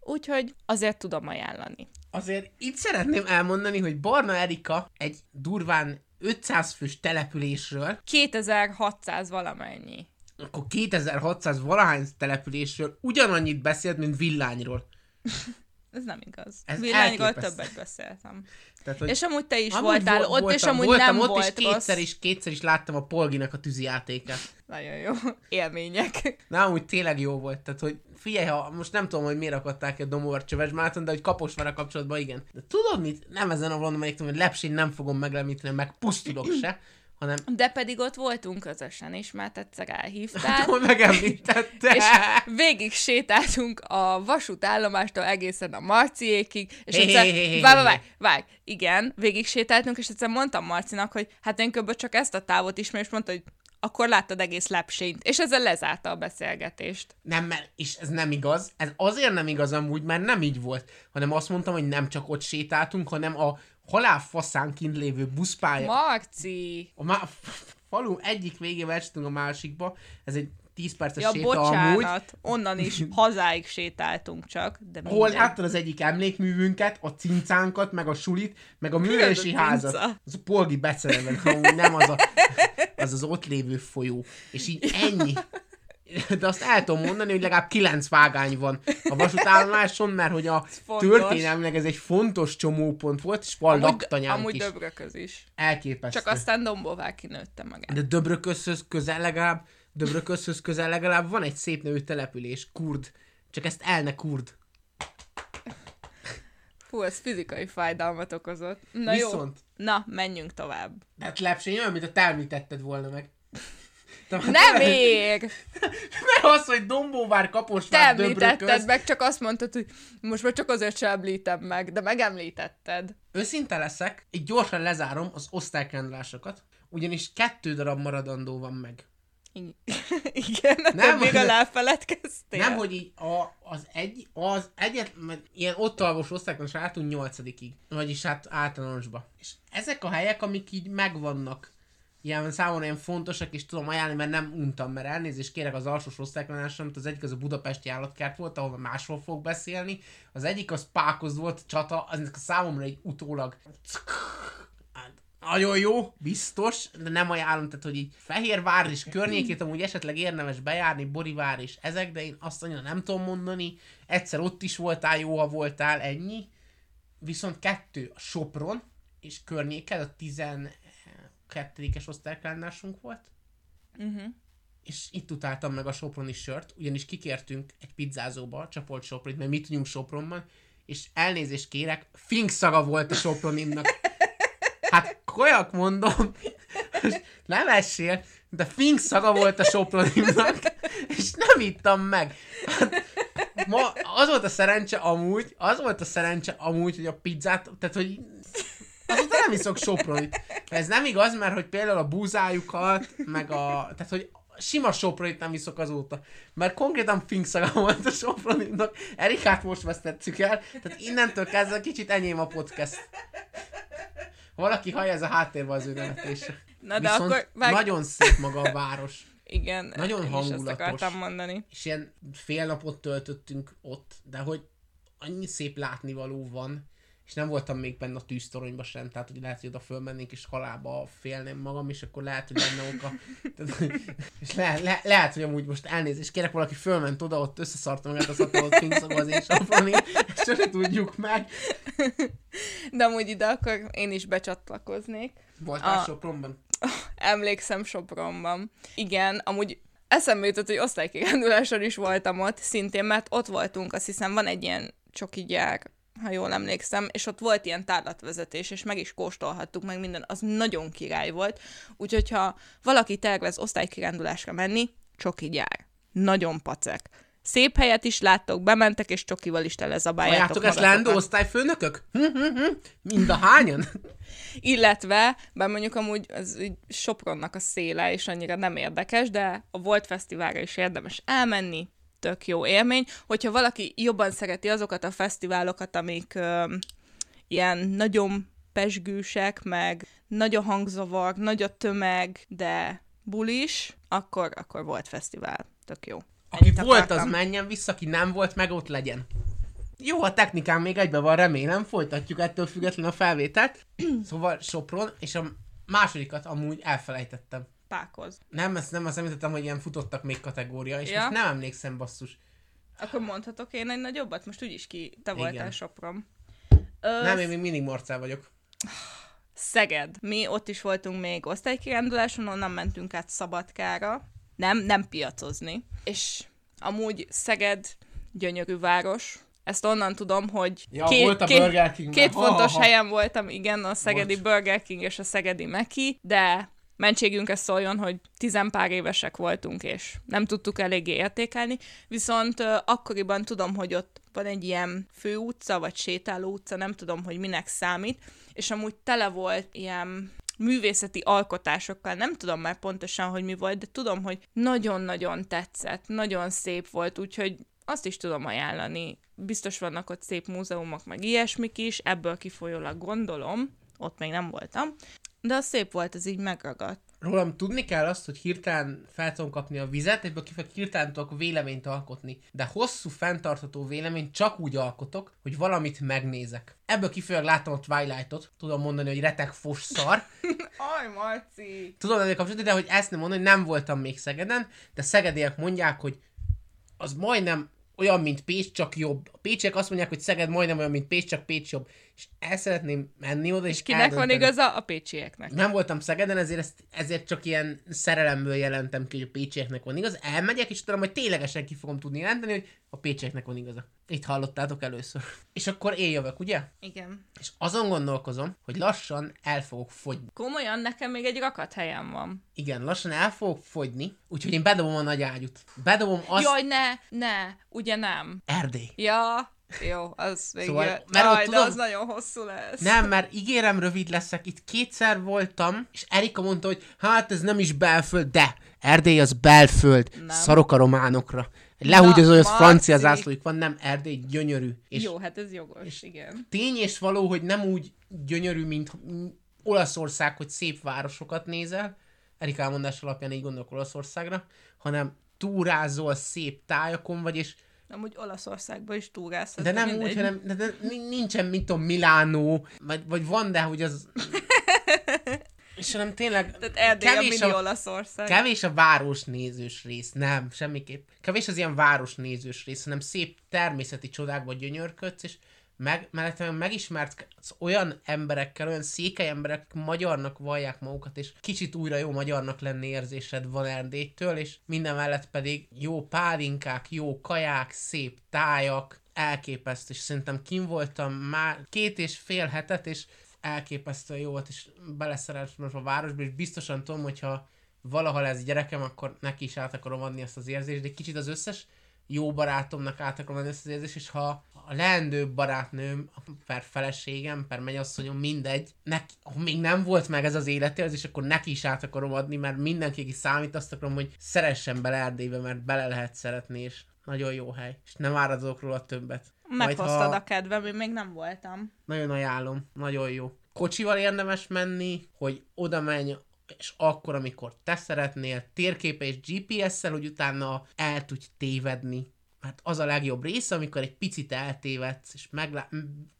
Úgyhogy azért tudom ajánlani. Azért itt szeretném elmondani, hogy Barna Erika egy durván 500 fős településről, 2600 valamennyi. akkor 2600 valahány településről ugyanannyit beszélt, mint Villányról. (laughs) Ez nem igaz. Ez Villányról többet beszéltem. Tehát, hogy És amúgy te is amúgy voltál vo- ott, voltam, és amúgy voltam nem ott, volt és kétszer is, kétszer is láttam a Polginak a tűzijátékát. Nagyon jó. Élmények. Na, amúgy tényleg jó volt. Tehát, hogy figyelj, ha most nem tudom, hogy miért akadták a Domóvar Csövesmáton, de hogy Kaposvára kapcsolatban igen. De tudod mit? Nem ezen a vonalon hogy lepsén nem fogom meglemíteni, meg pusztulok se, hanem De pedig ott voltunk közösen is, mert egyszer elhívtál. hát, megemlítette. és végig sétáltunk a vasútállomástól egészen a Marciékig, és egyszer, várj, várj, várj, igen, végig sétáltunk, és egyszer mondtam Marcinak, hogy hát én kb. csak ezt a távot ismerem, és mondta, hogy akkor láttad egész lepsényt, és ezzel lezárta a beszélgetést. Nem, mert, és ez nem igaz. Ez azért nem igaz amúgy, mert nem így volt. Hanem azt mondtam, hogy nem csak ott sétáltunk, hanem a halálfaszán kint lévő buszpálya. Marci! A má- falu egyik végével estünk a másikba. Ez egy 10 perces Ja, séta amúgy. bocsánat, onnan is (laughs) hazáig sétáltunk csak, de Hol mindegy. láttad az egyik emlékművünket, a cincánkat, meg a sulit, meg a a házat. Az a polgi becereben, amúgy nem az a, az az ott lévő folyó. És így ennyi. (laughs) De azt el tudom mondani, hogy legalább kilenc vágány van a vasútállomáson, mert hogy a történelmileg ez egy fontos csomópont volt, és van Amúgy, laktanyánk amúgy is. Döbrököz is. Elképesztő. Csak aztán Dombóvá kinőtte magát. De Döbröközhöz közel legalább Döbröközhöz közel legalább van egy szép nevű település, Kurd. Csak ezt elne Kurd. Fú, ez fizikai fájdalmat okozott. Na Viszont, jó. Na, menjünk tovább. hát lepsény olyan, mint a te volna meg. Te Nem még! (laughs) Mert az, hogy Dombóvár, Te Kaposvár, említetted Döbrököz. meg, csak azt mondtad, hogy most már csak azért sem említem meg, de megemlítetted. Őszinte leszek, így gyorsan lezárom az osztálykendulásokat, ugyanis kettő darab maradandó van meg. (laughs) Igen, Nem, még de- a elfeledkeztél. Nem, hogy így a, az egy, az egyet, ilyen ott alvos osztályokon sátunk nyolcadikig, vagyis hát általánosba. És ezek a helyek, amik így megvannak, ilyen számomra ilyen fontosak, és tudom ajánlani, mert nem untam, mert elnézést kérek az alsós osztálykonásra, az egyik az a budapesti állatkert volt, ahol másról fog beszélni, az egyik az Pákoz volt, csata, az a számomra egy utólag nagyon jó, biztos, de nem ajánlom, tehát hogy így Fehérvár és környékét amúgy esetleg érdemes bejárni, Borivár és ezek, de én azt annyira nem tudom mondani. Egyszer ott is voltál, jó, ha voltál, ennyi. Viszont kettő, a Sopron és környéken, a 12-es osztályklánásunk volt, Uh-huh. és itt utáltam meg a Soproni sört, ugyanis kikértünk egy pizzázóba, csapolt Sopronit, mert mi tudjunk Sopronban, és elnézést kérek, fink szaga volt a Sopronimnak. (laughs) Hát kolyak mondom, nem essél, de fink szaga volt a Sopronimnak, és nem ittam meg. Hát, ma az volt a szerencse amúgy, az volt a szerencse amúgy, hogy a pizzát, tehát hogy azóta nem iszok Sopronit. Ez nem igaz, mert hogy például a búzájukat, meg a, tehát hogy sima Sopronit nem iszok azóta. Mert konkrétan finkszaga volt a Sopronitnak. Erikát most vesztettük el, tehát innentől kezdve kicsit enyém a podcast. Valaki hallja ez a háttérben az ő nevetése. Na de Viszont akkor meg... nagyon szép maga a város. Igen, nagyon én is ezt hangulatos. mondani. És ilyen fél napot töltöttünk ott, de hogy annyi szép látnivaló van, és nem voltam még benne a tűztoronyba sem, tehát hogy lehet, hogy oda fölmennénk, és halálba félném magam, és akkor lehet, hogy lenne oka. Tehát, (laughs) és le, le, lehet, hogy amúgy most elnézést kérek, valaki fölment oda, ott összeszarta magát az finkszagol az én saproni, és csak tudjuk meg. De amúgy ide akkor én is becsatlakoznék. Voltál A- Sopronban? (laughs) Emlékszem Sopronban. Igen, amúgy eszembe jutott, hogy osztálykiránduláson is voltam ott, szintén, mert ott voltunk, azt hiszem van egy ilyen csoki gyár, ha jól emlékszem, és ott volt ilyen tárlatvezetés, és meg is kóstolhattuk meg minden, az nagyon király volt. Úgyhogy ha valaki tervez osztálykirándulásra menni, csoki gyár. Nagyon pacek. Szép helyet is láttok, bementek, és csokival is telezabáljátok Halljátok ezt lendő osztályfőnökök? Hm, hm, hm. Mind a hányan? (laughs) Illetve, bár mondjuk amúgy az így Sopronnak a széle is annyira nem érdekes, de a Volt Fesztiválra is érdemes elmenni, tök jó élmény. Hogyha valaki jobban szereti azokat a fesztiválokat, amik ö, ilyen nagyon pesgősek, meg nagy a hangzavar, nagy a tömeg, de bulis, akkor, akkor volt fesztivál. Tök jó. Aki Ennyit volt, az akartam. menjen vissza, aki nem volt, meg ott legyen. Jó, a technikán még egyben van, remélem, folytatjuk ettől függetlenül a felvételt. (clears throat) Szóval Sopron, és a másodikat amúgy elfelejtettem. Pákoz. Nem, ezt nem azt említettem, hogy ilyen futottak még kategória, és Ja. most nem emlékszem, basszus. Akkor mondhatok én egy nagyobbat? Most úgyis ki, te Igen. voltál Sopron. Ö, Nem, én még mindig Marcel vagyok. Szeged. Mi ott is voltunk még osztálykiránduláson, onnan mentünk át Szabadkára. Nem, nem piacozni. És amúgy Szeged gyönyörű város. Ezt onnan tudom, hogy Ja, volt a két Ha, fontos ha. helyen voltam, igen, a szegedi Bocs. Burger King és a szegedi Meki, de mentségünkre szóljon, hogy tizenpár évesek voltunk, és nem tudtuk eléggé értékelni, viszont akkoriban tudom, hogy ott van egy ilyen főutca, vagy sétáló utca, nem tudom, hogy minek számít, és amúgy tele volt ilyen művészeti alkotásokkal, nem tudom már pontosan, hogy mi volt, de tudom, hogy nagyon-nagyon tetszett, nagyon szép volt, úgyhogy azt is tudom ajánlani. Biztos vannak ott szép múzeumok, meg ilyesmik is, ebből kifolyólag gondolom, ott még nem voltam, de az szép volt, ez így megragadt. Rólam tudni kell azt, hogy hirtelen fel tudom kapni a vizet, egyből kifejezően hirtelen tudok véleményt alkotni. De hosszú, fenntartható véleményt csak úgy alkotok, hogy valamit megnézek. Ebből kifejezően láttam a Twilight-ot, tudom mondani, hogy retek fos szar. (laughs) Aj, Marci! Tudom ennél kapcsolatban, de hogy ezt nem mondani, nem voltam még Szegeden, de szegediek mondják, hogy az majdnem olyan, mint Pécs, csak jobb. Pécsek azt mondják, hogy Szeged majdnem olyan, mint Pécs, csak Pécs jobb. És el szeretném menni oda, és Kinek van eldönteni. igaza? A pécsieknek. Nem voltam Szegeden, ezért, ezt, ezért csak ilyen szerelemből jelentem ki, hogy a pécsieknek van igaz. Elmegyek, és tudom, hogy ténylegesen ki fogom tudni jelenteni, hogy a pécsieknek van igaza. Itt hallottátok először. És akkor én jövök, ugye? Igen. És azon gondolkozom, hogy lassan el fogok fogyni. Komolyan, nekem még egy rakat helyem van. Igen, lassan el fogok fogyni, úgyhogy én bedobom a nagy ágyút. Bedobom azt... Jaj, ne, ne, ugye nem. Erdély. Ja, jó, az még... Szóval, mert ott Jaj, de tudom- az nagyon hosszú lesz. Nem, mert ígérem, rövid leszek. Itt kétszer voltam, és Erika mondta, hogy hát ez nem is belföld, de Erdély az belföld. Nem. Szarok a románokra. Hogy az Marci. francia zászlójuk van, nem Erdély gyönyörű. És Jó, hát ez jogos, igen. tény és való, hogy nem úgy gyönyörű, mint Olaszország, hogy szép városokat nézel. Erika elmondás alapján így gondolok Olaszországra, hanem túrázol szép tájakon vagy, és Amúgy Olaszországban is túrázhat. de nem úgy, hanem de, de ni- nincsen, mint a Milánó, vagy, vagy van, de hogy az... (laughs) És hanem tényleg Tehát Erdély a kevés mini a, Olaszország. kevés a városnézős rész, nem, semmiképp. Kevés az ilyen városnézős rész, hanem szép természeti csodákban gyönyörködsz, és meg, mellette megismert olyan emberekkel, olyan székely emberek, magyarnak vallják magukat, és kicsit újra jó magyarnak lenni érzésed van Erdélytől, és minden mellett pedig jó pálinkák, jó kaják, szép tájak, elképesztő, és szerintem kim voltam már két és fél hetet, és elképesztően jó volt, és beleszereltem a városba, és biztosan tudom, hogyha valaha lesz gyerekem, akkor neki is át akarom adni ezt az érzést, de kicsit az összes jó barátomnak át akarom adni ezt az érzést, és ha a leendő barátnőm, per feleségem, per mennyasszonyom, mindegy, neki, ha még nem volt meg ez az életérzés, akkor neki is át akarom adni, mert mindenki, aki számít, azt akarom, hogy szeressen bele Erdélybe, mert bele lehet szeretni, és nagyon jó hely, és nem áradok róla többet. Majd, Meghoztad ha- a kedvem, én még nem voltam. nagyon ajánlom, nagyon jó. Kocsival érdemes menni, hogy oda menj, és akkor, amikor te szeretnél, térképe és GPS-szel, hogy utána el tudj tévedni. Hát az a legjobb része, amikor egy picit eltévedsz, és meglá-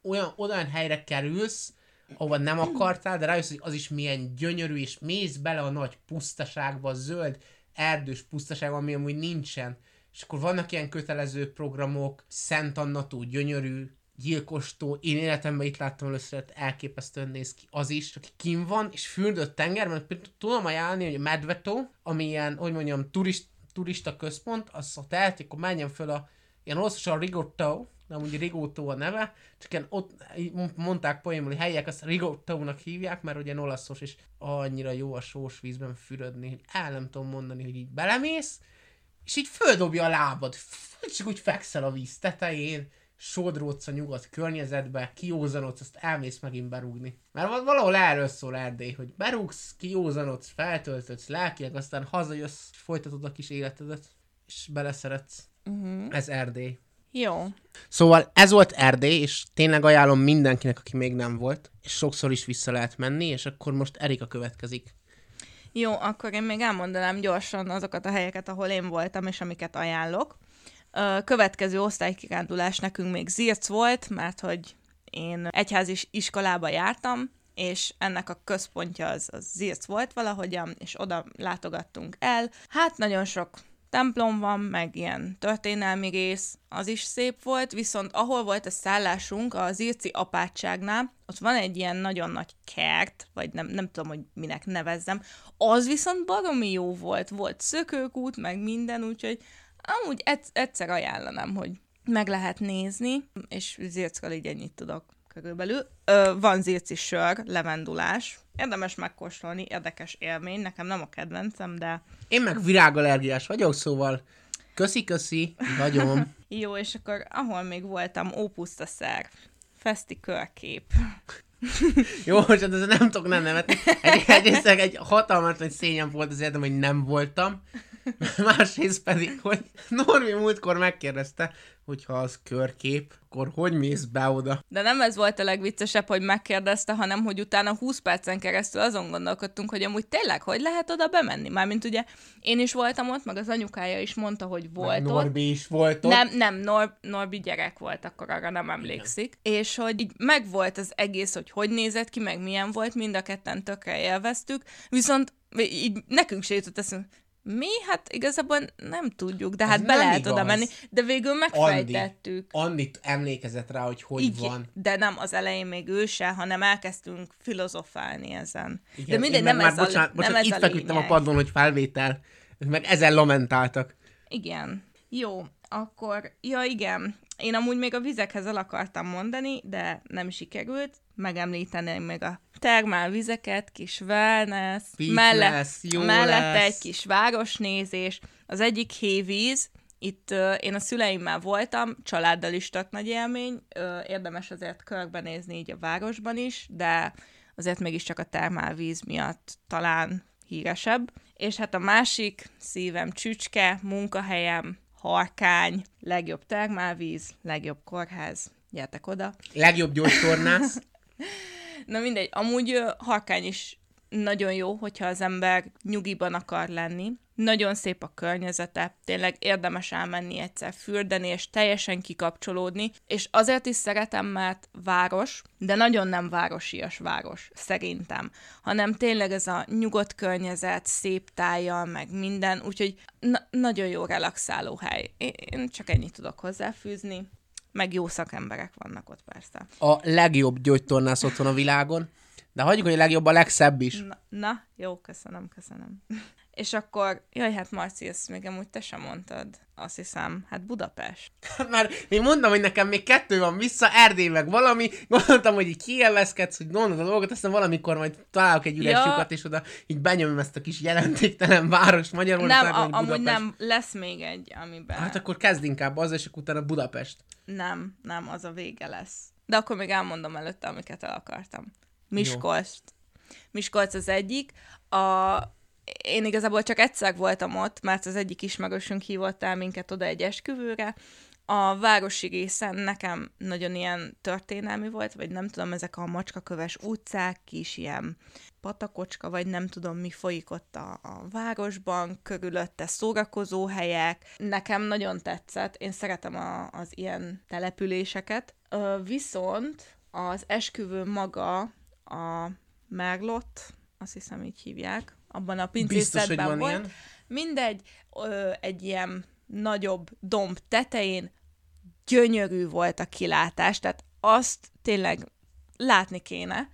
olyan, olyan helyre kerülsz, ahova nem akartál, de rájössz, hogy az is milyen gyönyörű, és mész bele a nagy pusztaságba, a zöld, erdős pusztaságba, ami amúgy nincsen. És akkor vannak ilyen kötelező programok, Szent Anna tó, gyönyörű, gyilkostó, én életemben itt láttam először, elképesztően néz ki az is, aki kim van, és fürdött tengerben, tudom ajánlani, hogy a Medvetó, ami ilyen, hogy mondjam, turist, turista központ, az ott el, akkor menjen föl a, ilyen olaszosan Rigotto, de amúgy Rigotto a neve, csak ilyen ott mondták poénból, hogy helyiek azt Rigottónak hívják, mert ugye olaszos, és annyira jó a sós vízben fürödni, hogy el nem tudom mondani, hogy így belemész, és így földobja a lábad, csak úgy fekszel a víz tetején, sodródsz a nyugodt környezetbe, kiózanodsz, azt elmész megint berúgni. Mert val- valahol erről szól Erdély, hogy berúgsz, kiózanodsz, feltöltödsz lelkileg, aztán hazajössz, folytatod a kis életedet, és beleszeretsz. Uh-huh. Ez Erdély. Jó. Szóval ez volt Erdély, és tényleg ajánlom mindenkinek, aki még nem volt, és sokszor is vissza lehet menni, és akkor most Erika következik. Jó, akkor én még elmondanám gyorsan azokat a helyeket, ahol én voltam, és amiket ajánlok. Ö, Következő osztálykirándulás nekünk még Zirc volt, mert hogy én egyházi is- iskolába jártam, és ennek a központja az, az Zirc volt valahogyan, és oda látogattunk el. Hát nagyon sok templom van, meg ilyen történelmi rész, az is szép volt, viszont ahol volt a szállásunk, a Zirci apátságnál, ott van egy ilyen nagyon nagy kert, vagy nem, nem tudom, hogy minek nevezzem, az viszont baromi jó volt, volt szökőkút, meg minden, úgyhogy amúgy eg- egyszer ajánlanám, hogy meg lehet nézni, és Zirckal így ennyit tudok körülbelül. Ö, van zirci sör, levendulás, érdemes megkóstolni, érdekes élmény, nekem nem a kedvencem, de Én meg virágallergiás vagyok, szóval köszi-köszi, vagyom. (laughs) jó, és akkor ahol még voltam, ópuszta szer, feszti körkép. (laughs) Jó, most hát ezzel nem tudok nem nevetni. Egy, egyrészt egy hatalmas nagy szényem volt az életem, hogy nem voltam. (laughs) Másrészt pedig, hogy Normi múltkor megkérdezte, hogy ha az körkép, akkor hogy mész be oda? De nem ez volt a legviccesebb, hogy megkérdezte, hanem hogy utána 20 percen keresztül azon gondolkodtunk, hogy amúgy tényleg hogy lehet oda bemenni. Mármint ugye én is voltam ott, meg az anyukája is mondta, hogy volt ott. Norbi is volt ott. Nem, nem, Nor- Norbi gyerek volt, akkor arra nem emlékszik. Igen. És hogy így megvolt az egész, hogy hogy nézett ki, meg milyen volt, mind a ketten tökre élveztük, viszont így nekünk se jutott eszünk, Mi? Hát igazából nem tudjuk, de hát Ez be nem lehet igaz. oda menni. De végül megfejtettük. Annit emlékezett rá, hogy hogy Így, van. de nem az elején még ő se, hanem elkezdtünk filozofálni ezen. Igen, de mindegy, nem meg ez már, bocsánat, a, bocsánat, nem ez itt a feküdtem a lényeg. padlón, hogy felvétel, meg ezen lamentáltak. Igen. Jó, akkor, ja igen, én amúgy még a vizekhez el akartam mondani, de nem sikerült. Megemlíteném még a termálvizeket, kis wellness, Fitness, mellett, jó mellette lesz. egy kis városnézés. Az egyik hévíz, itt uh, én a szüleimmel voltam, családdal is tök nagy élmény, uh, érdemes azért körbenézni így a városban is, de azért mégiscsak a termálvíz miatt talán híresebb. És hát a másik szívem csücske, munkahelyem, harkány, legjobb termálvíz, legjobb kórház. Gyertek oda. Legjobb gyógytornász. (laughs) Na mindegy, amúgy harkány is nagyon jó, hogyha az ember nyugiban akar lenni. Nagyon szép a környezete, tényleg érdemes elmenni egyszer fürdeni, és teljesen kikapcsolódni, és azért is szeretem, mert város, de nagyon nem városias város, szerintem, hanem tényleg ez a nyugodt környezet, szép tájjal, meg minden, úgyhogy na- nagyon jó relaxáló hely. Én csak ennyit tudok hozzáfűzni, meg jó szakemberek vannak ott persze. A legjobb gyógytornász otthon a világon. De hagyjuk, hogy a legjobb a legszebb is. Na, na jó, köszönöm, köszönöm. (laughs) És akkor, jaj, hát Marci, ezt még amúgy te sem mondtad. Azt hiszem, hát Budapest. (laughs) Már én mondtam, hogy nekem még kettő van vissza, Erdély meg valami, gondoltam, hogy így kieleszkedsz, hogy mondod a dolgot, aztán valamikor majd találok egy üres Ja. lyukat, és oda így benyomom ezt a kis jelentéktelen város Magyarország, nem, a, amúgy Budapest. nem, lesz még egy, amiben... Hát akkor kezd inkább az, és akkor utána Budapest. Nem, nem, az a vége lesz. De akkor még elmondom előtte, amiket el akartam. Miskolc. Miskolc az egyik. A... Én igazából csak egyszer voltam ott, mert az egyik ismerősünk hívott el minket oda egy esküvőre. A városi részen nekem nagyon ilyen történelmi volt, vagy nem tudom, ezek a macskaköves utcák, kis ilyen patakocska, vagy nem tudom, mi folyik ott a, a városban, körülötte szórakozó helyek. Nekem nagyon tetszett, én szeretem a, az ilyen településeket. Ö, viszont az esküvő maga a Merlot, azt hiszem így hívják, abban a pincészetben volt. ilyen. Mindegy, ö, egy ilyen nagyobb domb tetején gyönyörű volt a kilátás, tehát azt tényleg látni kéne.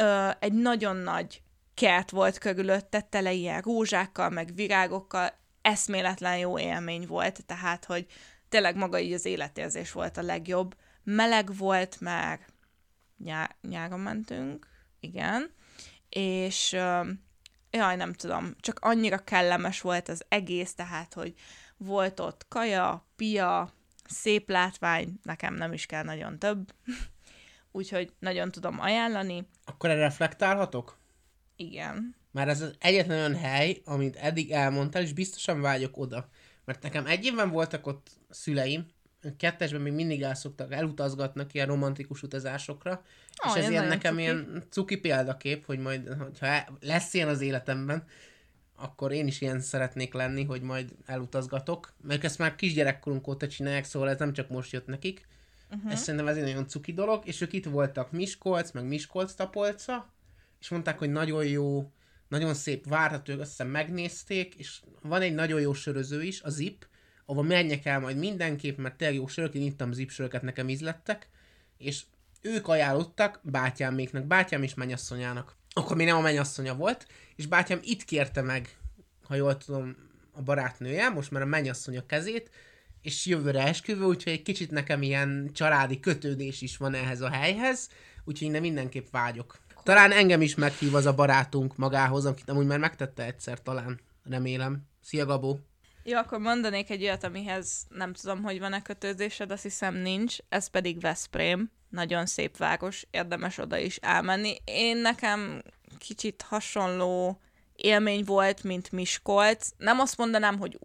Ö, egy nagyon nagy kert volt körülötte, tele ilyen rózsákkal, meg virágokkal, eszméletlen jó élmény volt, tehát, hogy tényleg maga így az életérzés volt a legjobb. Meleg volt, mert nyá- nyáron mentünk, igen, és ö, jaj, nem tudom, csak annyira kellemes volt az egész, tehát, hogy volt ott kaja, pia, szép látvány, nekem nem is kell nagyon több, (laughs) úgyhogy nagyon tudom ajánlani. Akkor erre reflektálhatok? Igen. Már ez az egyetlen olyan hely, amit eddig elmondtál, és biztosan vágyok oda. Mert nekem egy évben voltak ott szüleim, kettesben még mindig el szoktak, elutazgatnak ilyen romantikus utazásokra, Ó, és ez ilyen nekem cuki. ilyen cuki példakép, hogy majd, hogyha e- lesz ilyen az életemben, akkor én is ilyen szeretnék lenni, hogy majd elutazgatok, mert ezt már kisgyerekkorunk óta csinálják, szóval ez nem csak most jött nekik. Uh-huh. Ez szerintem ez egy nagyon cuki dolog, és ők itt voltak Miskolc, meg Miskolc tapolca, és mondták, hogy nagyon jó, nagyon szép várható, azt hiszem megnézték, és van egy nagyon jó söröző is, a Zip, ahova menjek el majd mindenképp, mert tényleg jó sörök, én ittam Zip söröket, nekem ízlettek, és ők ajánlottak bátyáméknak, bátyám és mennyasszonyának. Akkor még nem a mennyasszonya volt, és bátyám itt kérte meg, ha jól tudom, a barátnője, most már a mennyasszonya kezét, és jövőre esküvő, úgyhogy egy kicsit nekem ilyen családi kötődés is van ehhez a helyhez, úgyhogy innen mindenképp vágyok. Talán engem is meghív az a barátunk magához, akit amúgy már megtette egyszer talán, remélem. Szia Gabó! Jó, akkor mondanék egy olyat, amihez nem tudom, hogy van-e kötődésed, azt hiszem nincs, ez pedig Veszprém. Nagyon szép város, érdemes oda is elmenni. Én nekem kicsit hasonló élmény volt, mint Miskolc. Nem azt mondanám, hogy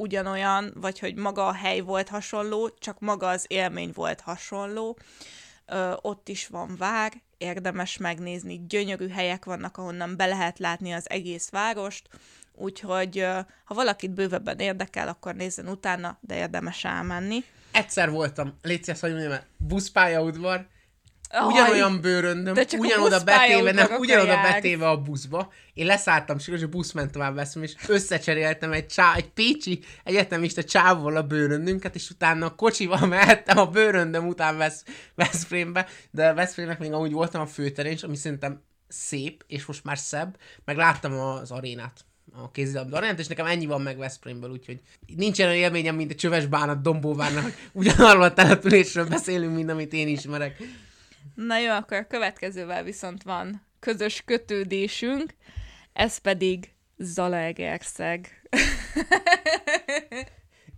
ugyanolyan, vagy hogy maga a hely volt hasonló, csak maga az élmény volt hasonló. Ö, ott is van vár, érdemes megnézni, gyönyörű helyek vannak, ahonnan be lehet látni az egész várost, úgyhogy ha valakit bővebben érdekel, akkor nézzen utána, de érdemes elmenni. Egyszer voltam, légy szíves, hogy mondjam buszpályaudvar, ugyanolyan bőröndöm, ugyanoda betéve, nem, ugyanoda betéve a buszba. Én leszálltam, és a busz ment tovább veszem, és összecseréltem egy, csá, egy pécsi egyetemista csávval a bőröndünket, és utána a kocsival mehettem a bőröndöm után Vesz, Veszprémbe, de Veszprémnek még amúgy voltam a főterén, ami szerintem szép, és most már szebb, meg láttam az arénát a kézilabda arénát, és nekem ennyi van meg Veszprémből, úgyhogy nincs olyan élményem, mint a csöves bánat Dombóvárnak, hogy ugyanarról a településről beszélünk, mint amit én ismerek. Na jó, akkor a következővel viszont van közös kötődésünk, ez pedig Zalaegerszeg. (laughs)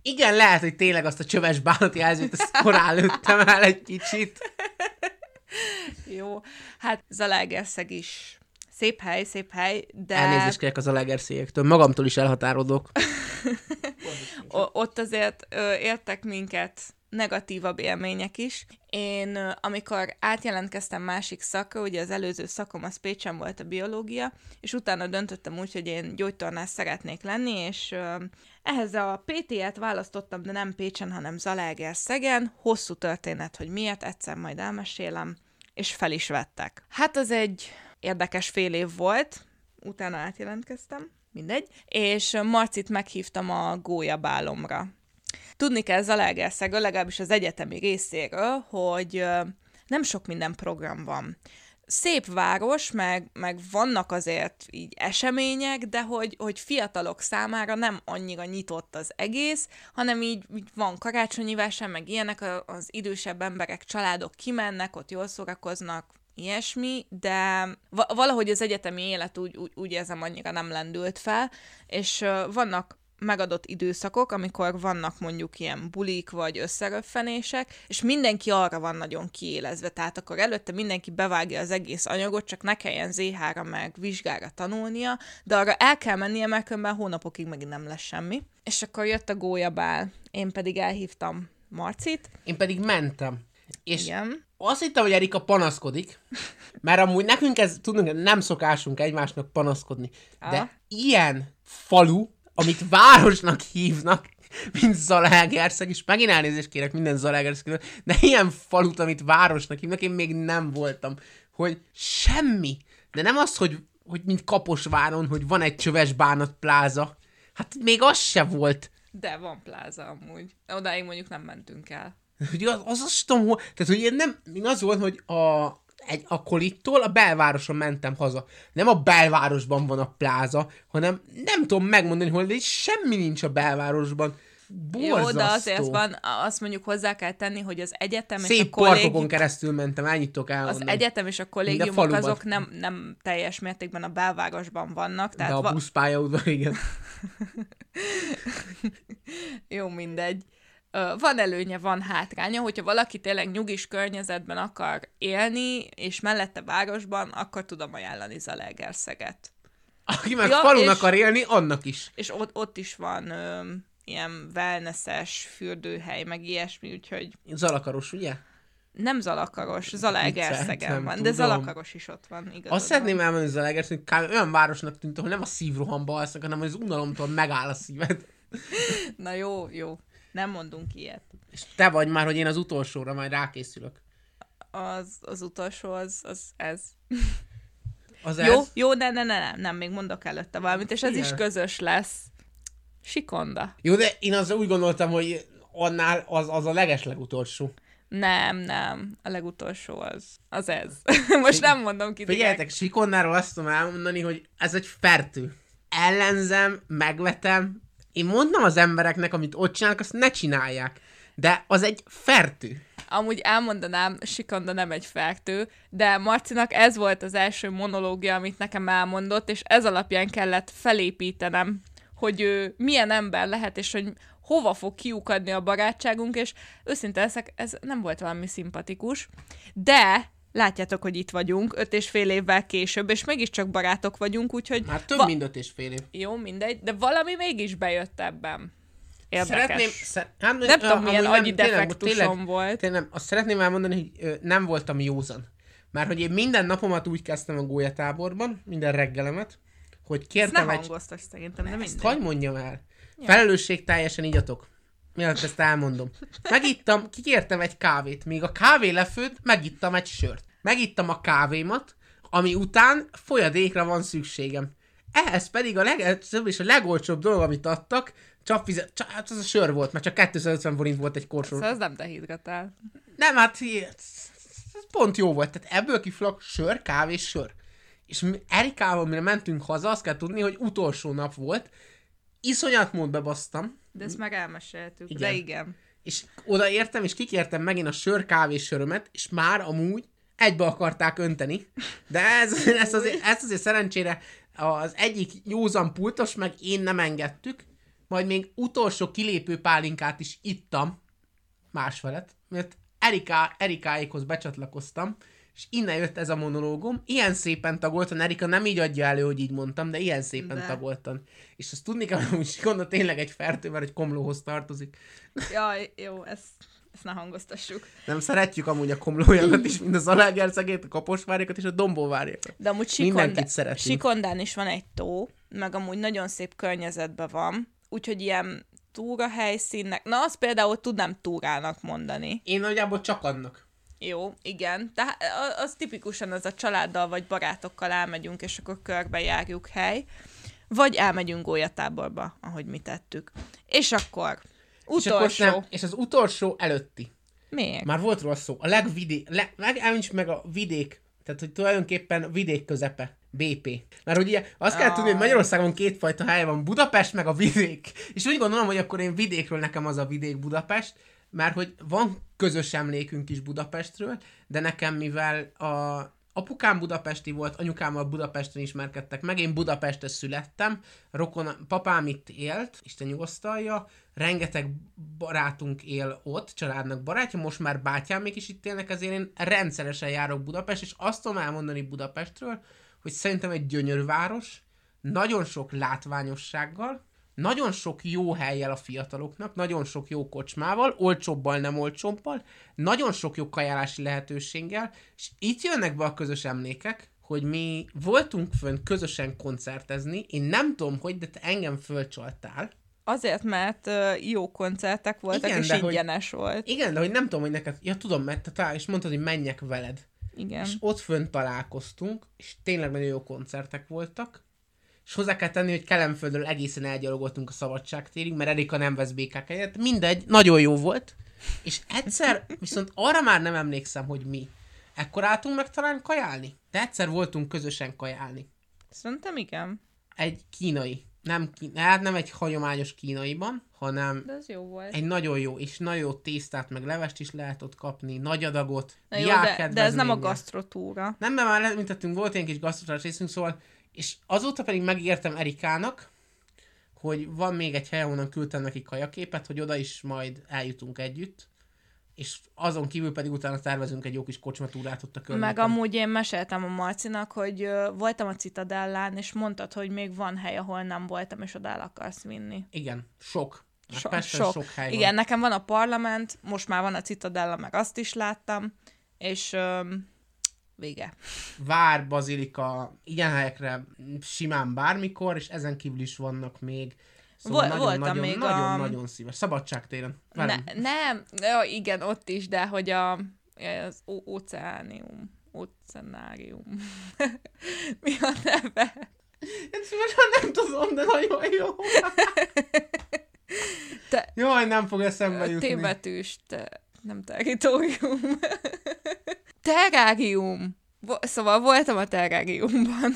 Igen, lehet, hogy tényleg azt a csöves bánati jelzőt, ezt korán lőttem el egy kicsit. (laughs) Jó, hát Zalaegerszeg is szép hely, szép hely, de Elnézést kérek az alegerszégektől, magamtól is elhatárodok. (laughs) o- ott azért ö, értek minket negatívabb élmények is. Én, amikor átjelentkeztem másik szakra, ugye az előző szakom az Pécsen volt a biológia, és utána döntöttem úgy, hogy én gyógytornás szeretnék lenni, és ehhez a PT-et választottam, de nem Pécsen, hanem Zalaegerszegen. Hosszú történet, hogy miért, egyszer majd elmesélem, és fel is vettek. Hát az egy érdekes fél év volt, utána átjelentkeztem, mindegy, és Marcit meghívtam a gólyabálomra. Tudni kell Zalaegerszegről, legalábbis az egyetemi részéről, hogy nem sok minden program van. Szép város, meg, meg vannak azért így események, de hogy, hogy fiatalok számára nem annyira nyitott az egész, hanem így, így van karácsonyi vásár, meg ilyenek, az idősebb emberek, családok kimennek, ott jól szórakoznak, ilyesmi, de va- valahogy az egyetemi élet úgy, úgy, úgy érzem annyira nem lendült fel, és vannak megadott időszakok, amikor vannak mondjuk ilyen bulik vagy összeröffenések, és mindenki arra van nagyon kiélezve, tehát akkor előtte mindenki bevágja az egész anyagot, csak ne kelljen ZH-ra meg vizsgára tanulnia, de arra el kell mennie, mert különben hónapokig megint nem lesz semmi. És akkor jött a gólyabál, én pedig elhívtam Marcit, Én pedig mentem. És igen, azt hittem, hogy Erika panaszkodik, mert amúgy nekünk ez, tudunk, nem szokásunk egymásnak panaszkodni. De Aha. ilyen falu, amit városnak hívnak, mint Zalaegerszeg, és megint elnézést kérek minden Zalaegerszegről, de ilyen falut, amit városnak hívnak, én még nem voltam, hogy semmi. De nem az, hogy, hogy mint Kaposváron, hogy van egy csöves bánat pláza. Hát még az se volt. de van pláza amúgy. Odáig mondjuk nem mentünk el. Hogy az, az azt tudom, hogy, tehát hogy én nem, én az volt, hogy a, egy, a kolittól a belvároson mentem haza. Nem a belvárosban van a pláza, hanem nem tudom megmondani, hogy de semmi nincs a belvárosban. Borzasztó. Jó, de azért van, azt mondjuk hozzá kell tenni, hogy az egyetem és a Szép kollégium, keresztül mentem, ennyit tudok az egyetem és a kollégiumok azok nem, nem teljes mértékben a belvárosban vannak, de tehát a va- buszpályaudvar, igen. (laughs) jó, mindegy. Van előnye, van hátránya, hogyha valaki tényleg nyugis környezetben akar élni, és mellette városban, akkor tudom ajánlani Zalaegerszeget. Aki meg Ja, falun és- akar élni, annak is. És ott, ott is van ö, ilyen wellnesses fürdőhely, meg ilyesmi, úgyhogy Zalakaros, ugye? nem Zalakaros, Zalaegerszegen van, de tudom. Zalakaros is ott van, igazad Azt szeretném van. elmondani Zalaegerszeg, hogy kb. olyan városnak tűnt, hogy nem a szívrohamba alsznak, hanem az unalomtól megáll a szíved. Na jó, jó, nem mondunk ilyet. És te vagy már, hogy én az utolsóra majd rákészülök. Az, az utolsó, az, az ez. Az Jó, ez? jó, de ne, ne, ne, nem, még mondok előtte valamit, és ez Igen. is közös lesz. Sikonda. Jó, de én az úgy gondoltam, hogy annál az, az a legeslegutolsó. Nem, nem, a legutolsó az, az ez. (laughs) Most nem mondom ki. Figyeljetek, Sikonnáról azt tudom elmondani, hogy ez egy fertő. Ellenzem, megvetem. Én mondom az embereknek, amit ott csinálnak, azt ne csinálják. De az egy fertő. Amúgy elmondanám, Sikonda nem egy fertő, de Marcinak ez volt az első monológia, amit nekem elmondott, és ez alapján kellett felépítenem, hogy ő milyen ember lehet, és hogy hova fog kiukadni a barátságunk, és őszinte leszek, ez nem volt valami szimpatikus, de látjátok, hogy itt vagyunk, öt és fél évvel később, és mégiscsak barátok vagyunk, úgyhogy Már több va- mint öt és fél év. jó, mindegy, de valami mégis bejött ebben. Érdekes. Szeretném, szer- hát, Nem tudom, amúgy milyen nem, agyi tényleg, defektusom volt. Tényleg, azt szeretném elmondani, hogy ö, nem voltam józan. Mert hogy én minden napomat úgy kezdtem a gólyatáborban, minden reggelemet, hogy Ezt kértem nem egy... hangoztas szerintem, de Ezt mindegy. hagyd mondjam el. Felelősség teljesen igyatok. Mielőtt ezt elmondom. Megittam, kikértem egy kávét. Még a kávé lefőtt, megittam egy sört. Megittam a kávémat, ami után folyadékra van szükségem. Ehhez pedig a legegyszerűbb és a legolcsóbb dolog, amit adtak, csak fizet, csak, hát az a sör volt, mert csak 250 forint volt egy korsó. Szóval ez nem dehidratál. Nem, hát ez pont jó volt. Tehát ebből kiflak sör, kávé, sör. És mi Erikával, mire mentünk haza, azt kell tudni, hogy utolsó nap volt. Iszonyat mód bebasztam. De ezt meg elmeséltük. Igen. De igen. És odaértem, és kikértem megint a sör, kávé, sörömet, és már amúgy egybe akarták önteni. De ez, (laughs) ez, azért, ez azért szerencsére az egyik józan pultos, meg én nem engedtük, majd még utolsó kilépő pálinkát is ittam másfelet, mert Erika, Erikáékhoz becsatlakoztam, és innen jött ez a monológum. Ilyen szépen tagoltan, Erika nem így adja elő, hogy így mondtam, de ilyen szépen de. tagoltan. És azt tudni kell, hogy Sikonda tényleg egy fertő, mert egy komlóhoz tartozik. Jaj, jó, ezt, ezt ne hangoztassuk. Nem szeretjük amúgy a komlójakat is, mind az alágerszegét, a kaposvárjakat és a dombóvárjakat. De amúgy Sikondá... Sikondán is van egy tó, meg amúgy nagyon szép környezetben van, úgyhogy ilyen túra helyszínnek, na azt például tudnám túrának mondani. Én nagyjából csak annak. Jó, igen. Tehát az tipikusan az a családdal vagy barátokkal elmegyünk, és akkor körbe járjuk hely. Vagy elmegyünk gólyatáborba, ahogy mi tettük. És akkor utolsó. És, akkor nem, és az utolsó előtti. Miért? Már volt róla szó. A legvidék, le, meg, meg a vidék, tehát hogy tulajdonképpen vidék közepe. BP. Mert ugye azt kell tudni, hogy Magyarországon kétfajta hely van, Budapest meg a vidék. És úgy gondolom, hogy akkor én vidékről nekem az a vidék Budapest, mert hogy van közös emlékünk is Budapestről, de nekem mivel a apukám budapesti volt, anyukámmal Budapesten ismerkedtek meg, én Budapesten születtem, rokon, papám itt élt, Isten nyugosztalja, rengeteg barátunk él ott, családnak barátja, most már bátyám is itt élnek, ezért én rendszeresen járok Budapest, és azt tudom elmondani Budapestről, hogy szerintem egy gyönyörű város, nagyon sok látványossággal, nagyon sok jó helyjel a fiataloknak, nagyon sok jó kocsmával, olcsóbbal, nem olcsóbbal, nagyon sok jó kajálási lehetőséggel, és itt jönnek be a közös emlékek, hogy mi voltunk fönn közösen koncertezni, én nem tudom, hogy, de te engem fölcsaltál. Azért, mert uh, jó koncertek voltak, igen, és ingyenes hogy, volt. Igen, de hogy nem tudom, hogy neked, ja tudom, mert te talál, és mondtad, hogy menjek veled. Igen. És ott fönn találkoztunk, és tényleg nagyon jó koncertek voltak, és hozzá kell tenni, hogy Kelemföldről egészen elgyalogoltunk a szabadságtérig, mert Erika nem vesz békák helyett. Mindegy, nagyon jó volt. És egyszer, viszont arra már nem emlékszem, hogy mi. Ekkor álltunk meg talán kajálni. De egyszer voltunk közösen kajálni. Szerintem igen. Egy kínai. Nem, hát nem egy hagyományos kínaiban, hanem de ez jó volt. egy nagyon jó, és nagyon jó tésztát, meg levest is lehet ott kapni, nagy adagot, Na jó, de, de ez nem a gasztrotúra. Nem, mert már lemintettünk, volt egy kis gasztrotúrás részünk, szóval és azóta pedig megígértem Erikának, hogy van még egy hely, ahonnan küldtem neki kajaképet, hogy oda is majd eljutunk együtt, és azon kívül pedig utána tervezünk egy jó kis kocsmatúrát ott a környéken. Meg amúgy én meséltem a Marcinak, hogy voltam a Citadellán, és mondtad, hogy még van hely, ahol nem voltam, és oda el akarsz vinni. Igen, sok. So, sok. sok hely van. Igen, nekem van a parlament, most már van a Citadella, meg azt is láttam, és um, vége. Vár, bazilika, ilyen helyekre simán bármikor, és ezen kívül is vannak még Szóval Vol- nagyon, voltam nagyon, még nagyon, a... nagyon szíves. Szabadságtéren. Ne, nem, jó, igen, ott is, de hogy a, az ó- óceánium, óceánárium. (laughs) Mi a neve? Én szívesen nem tudom, de nagyon jó. (laughs) Te... Jaj, nem fog eszembe jutni. Témetűs, te... nem territórium. (laughs) Terrárium. Szóval voltam a terráriumban.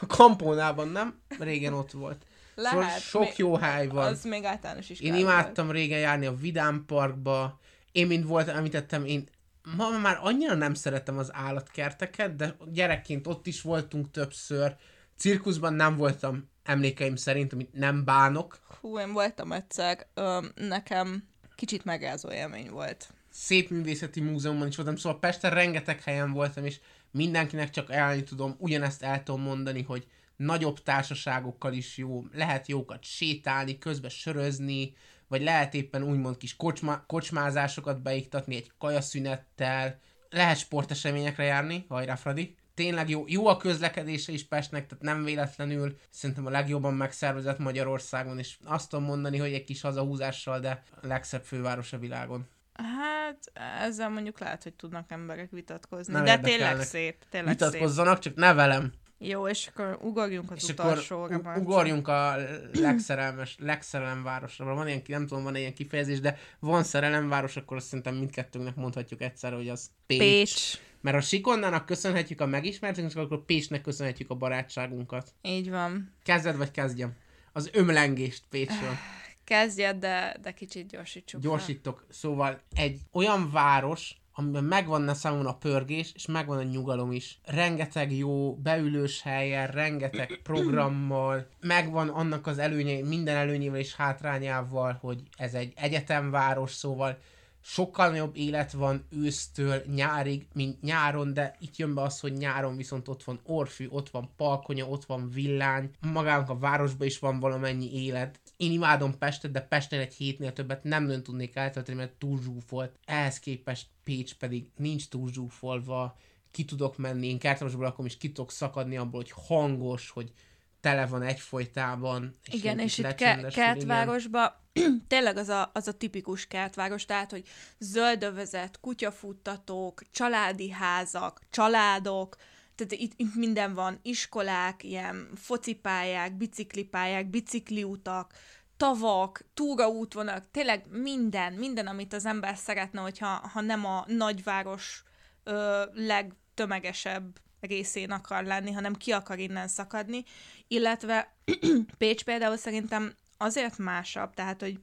a kampónában nem? Régen ott volt. Lehet. Szóval sok jó hely van. Az még általános is. Én imádtam volt. régen járni a Vidám Parkba. Én, mint volt, említettem, én ma már annyira nem szeretem az állatkerteket, de gyerekként ott is voltunk többször. Cirkuszban nem voltam emlékeim szerint, amit nem bánok. Hú, én voltam egyszer. Ö, nekem kicsit megrázó élmény volt szép művészeti múzeumban is voltam, szóval Pesten rengeteg helyen voltam, és mindenkinek csak elni tudom, ugyanezt el tudom mondani, hogy nagyobb társaságokkal is jó, lehet jókat sétálni, közben sörözni, vagy lehet éppen úgymond kis kocsma, kocsmázásokat beiktatni egy kajaszünettel, lehet sporteseményekre járni, hajrá Fradi, tényleg jó, jó a közlekedése is Pestnek, tehát nem véletlenül szerintem a legjobban megszervezett Magyarországon, és azt tudom mondani, hogy egy kis hazahúzással, de a legszebb főváros a világon. Hát ezzel mondjuk lehet, hogy tudnak emberek vitatkozni, Nem de tényleg szép, tényleg szép. Vitatkozzanak, csak ne velem. Jó, és akkor ugorjunk az És akkor utolsóra. Marci. ugorjunk a legszerelmes, legszerelem városra. Van ilyen, nem tudom, van ilyen kifejezés, de van szerelemváros, akkor azt szerintem mindkettőnknek mondhatjuk egyszerre, hogy az Pécs. Pécs. Mert a Sikondának köszönhetjük a megismertségünket, akkor Pécsnek köszönhetjük a barátságunkat. Így van. Kezded vagy kezdjem? Az ömlengést Pécsről. (sighs) Kezdjed, de, de kicsit gyorsítsuk. fel. Gyorsítok. Szóval egy olyan város, amiben megvan a számomra a pörgés, és megvan a nyugalom is. Rengeteg jó beülős helyen, rengeteg programmal, megvan annak az előnyei, minden előnyével és hátrányával, hogy ez egy egyetemváros, szóval sokkal nagyobb élet van ősztől nyárig, mint nyáron, de itt jön be az, hogy nyáron viszont ott van Orfű, ott van Palkonya, ott van Villány, magának a városban is van valamennyi élet. Én imádom Pestet, de Pesten egy hétnél többet nem nagyon tudnék eltölteni, mert túl zsúfolt. Ehhez képest Pécs pedig nincs túl zsúfolva, ki tudok menni, én kertvárosban lakom, és ki tudok szakadni abból, hogy hangos, hogy tele van egyfolytában. Igen, én és itt ke- igen. kertvárosban (clears throat) tényleg az a, az a tipikus kertváros, tehát, hogy zöldövezet, kutyafuttatók, családi házak, családok, tehát itt, itt minden van, iskolák, ilyen focipályák, biciklipályák, bicikliutak, tavak, túraútvonalak, tényleg minden, minden, amit az ember szeretne, hogyha ha nem a nagyváros ö, legtömegesebb részén akar lenni, hanem ki akar innen szakadni, illetve (clears throat) Pécs például szerintem azért másabb, tehát, hogy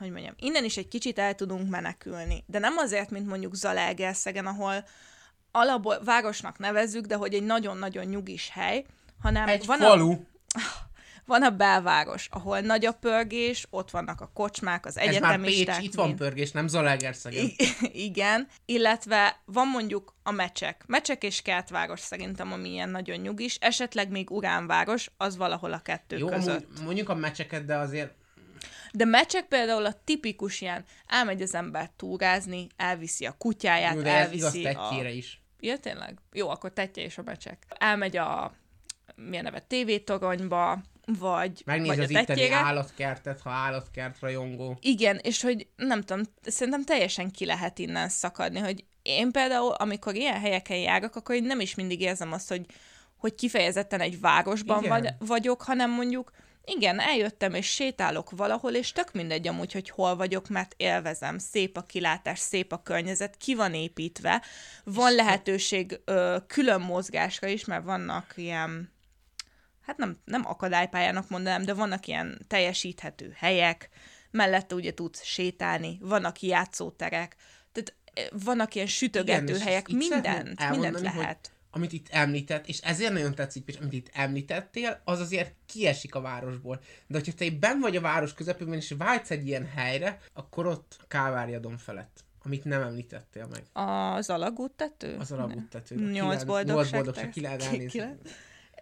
hogy mondjam, innen is egy kicsit el tudunk menekülni, de nem azért, mint mondjuk Zalaegerszegen, ahol alapból városnak nevezzük, de hogy egy nagyon-nagyon nyugis hely, hanem Egy van a, falu. (laughs) van a belváros, ahol nagy a pörgés, ott vannak a kocsmák, az Ez már Pécs, egyetemisták. itt van pörgés, nem Zalaegerszegen. (laughs) Igen, illetve van mondjuk a mecsek. Mecsek és kertváros szerintem, ami ilyen nagyon nyugis, esetleg még uránváros, az valahol a kettő Jó, között. amúgy mondjuk a meccseket, de azért De mecsek például a tipikus ilyen, elmegy az ember túrázni, elviszi a kutyáját, jó, de ez igaz elviszi a... is. Ja, tényleg? Jó, akkor tetje és a mecsek. Elmegy a, milyen neve, tévétoronyba, vagy, Megnéz vagy az a itteni állatkertet, ha állatkert rajongó. Igen, és hogy nem tudom, szerintem teljesen ki lehet innen szakadni, hogy én például, amikor ilyen helyeken járok, akkor én nem is mindig érzem azt, hogy, hogy kifejezetten egy városban Igen. vagy, vagyok, hanem mondjuk igen, eljöttem és sétálok valahol, és tök mindegy amúgy, hogy hol vagyok, mert élvezem. Szép a kilátás, szép a környezet, ki van építve, van lehetőség ö, külön mozgásra is, mert vannak ilyen hát nem, nem akadálypályának mondanám, de vannak ilyen teljesíthető helyek, mellette ugye tudsz sétálni, vannak játszóterek, tehát eh, vannak ilyen sütögető és helyek, mindent, mindent hogy lehet. Amit itt említett, és ezért nagyon tetszik, és amit itt említettél, az azért kiesik a városból. De hogyha te ben vagy a város közepében, és vágysz egy ilyen helyre, akkor ott a Káváriadon felett, amit nem említettél meg. Az alagút tető? Az alagút tető. Nyolc boldogság. Nyolc boldogság, ki lehet Ki- elnézni. ki lehet?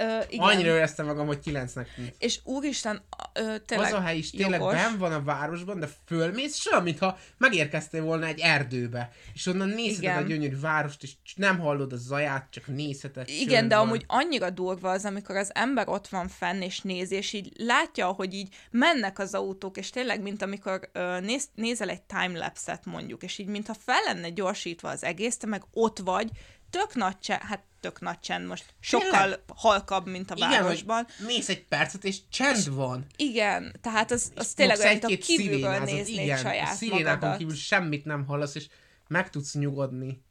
Ö, igen. Annyira éreztem magam, hogy kilencnek tűnt. És úristen, ö, tényleg az a hely is tényleg jogos. van a városban, de fölmész, és olyan, mintha megérkeztél volna egy erdőbe, és onnan nézheted Igen. a gyönyörű várost, és nem hallod a zaját, csak nézheted. Igen, de van. amúgy annyira durva az, amikor az ember ott van fenn és nézi, és így látja, hogy így mennek az autók, és tényleg, mint amikor ö, néz, nézel egy timelapse-et mondjuk, és így mintha fel lenne gyorsítva az egész, te meg ott vagy, tök nagy csend, hát tök nagy csend most, sokkal Tényleg? halkabb, mint a Igen, városban. mész egy percet, és csend van. Igen, tehát az, az tényleg Fogsz olyan, mint a kívülről néznéd igen, a saját szirénákon magadat. kívül semmit nem hallasz, és meg tudsz nyugodni.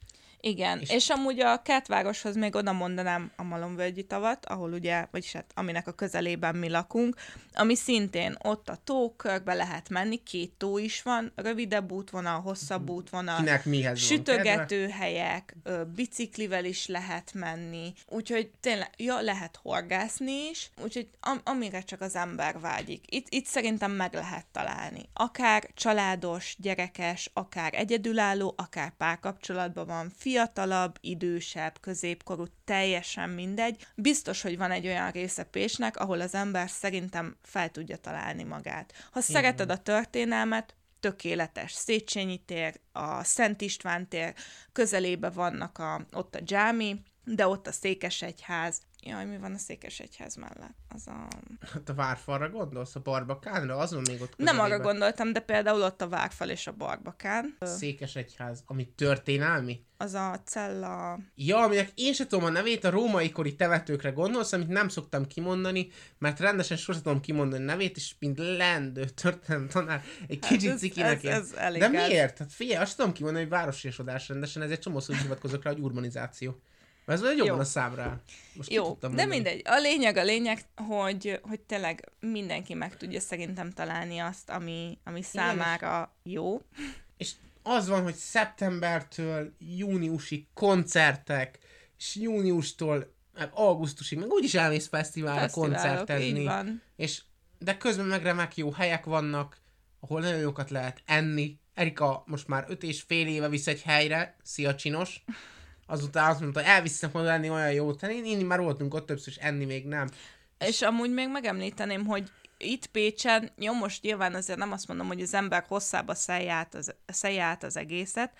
Igen, és, és amúgy a kertvároshoz még oda mondanám a Malomvölgyi tavat, ahol ugye, vagyis hát aminek a közelében mi lakunk, ami szintén ott a tó, körbe lehet menni, két tó is van, rövidebb útvonal, hosszabb útvonal, Kinek mihez van kedve. sütögető helyek, ö, biciklivel is lehet menni, úgyhogy tényleg, ja, lehet horgászni is, úgyhogy am- amire csak az ember vágyik. Itt, itt szerintem meg lehet találni. Akár családos, gyerekes, akár egyedülálló, akár párkapcsolatban van, fiatalabb, idősebb, középkorú, teljesen mindegy. Biztos, hogy van egy olyan része Pécsnek, ahol az ember szerintem fel tudja találni magát. Ha szereted a történelmet, tökéletes Széchenyi tér, a Szent István tér, közelébe vannak a, ott a dzsámi, de ott a Székesegyház. Jaj, mi van a Székesegyház mellett? Az a... Hát a várfalra gondolsz, a barbakánra? Azon még ott Nem arra közelében. gondoltam, de például ott a Várfal és a Barbakán. Székesegyház, ami történelmi? Az a cella... Ja, aminek én sem tudom a nevét, a római kori temetőkre gondolsz, amit nem szoktam kimondani, mert rendesen sosem tudom kimondani a nevét, és mint lendő történet tanár, egy kicsit Hát ez- cikinek ez- ez elég De miért? Hát figyelj, azt tudom kimondani, hogy városiasodás rendesen, ezért csomószor is hivatkozok rá, hogy urbanizáció. Ez olyan jobban a számra. Most Jó, de mondani. mindegy. A lényeg, a lényeg, hogy, hogy tényleg mindenki meg tudja szerintem találni azt, ami, ami számára jó. És az van, hogy szeptembertől júniusig koncertek, és júniustól meg augusztusig, meg úgyis elmész fesztiválra koncertezni. így van. És, de közben meg remek jó helyek vannak, ahol nagyon jókat lehet enni. Erika most már öt és fél éve visz egy helyre, szia csinos. Azután azt mondta, elviszem oda enni olyan. Hát én inni már voltunk ott többször, és enni még nem. És amúgy még megemlíteném, hogy itt Pécsen, jó, most nyilván azért nem azt mondom, hogy az ember hosszába szelje át az, szelje az egészet,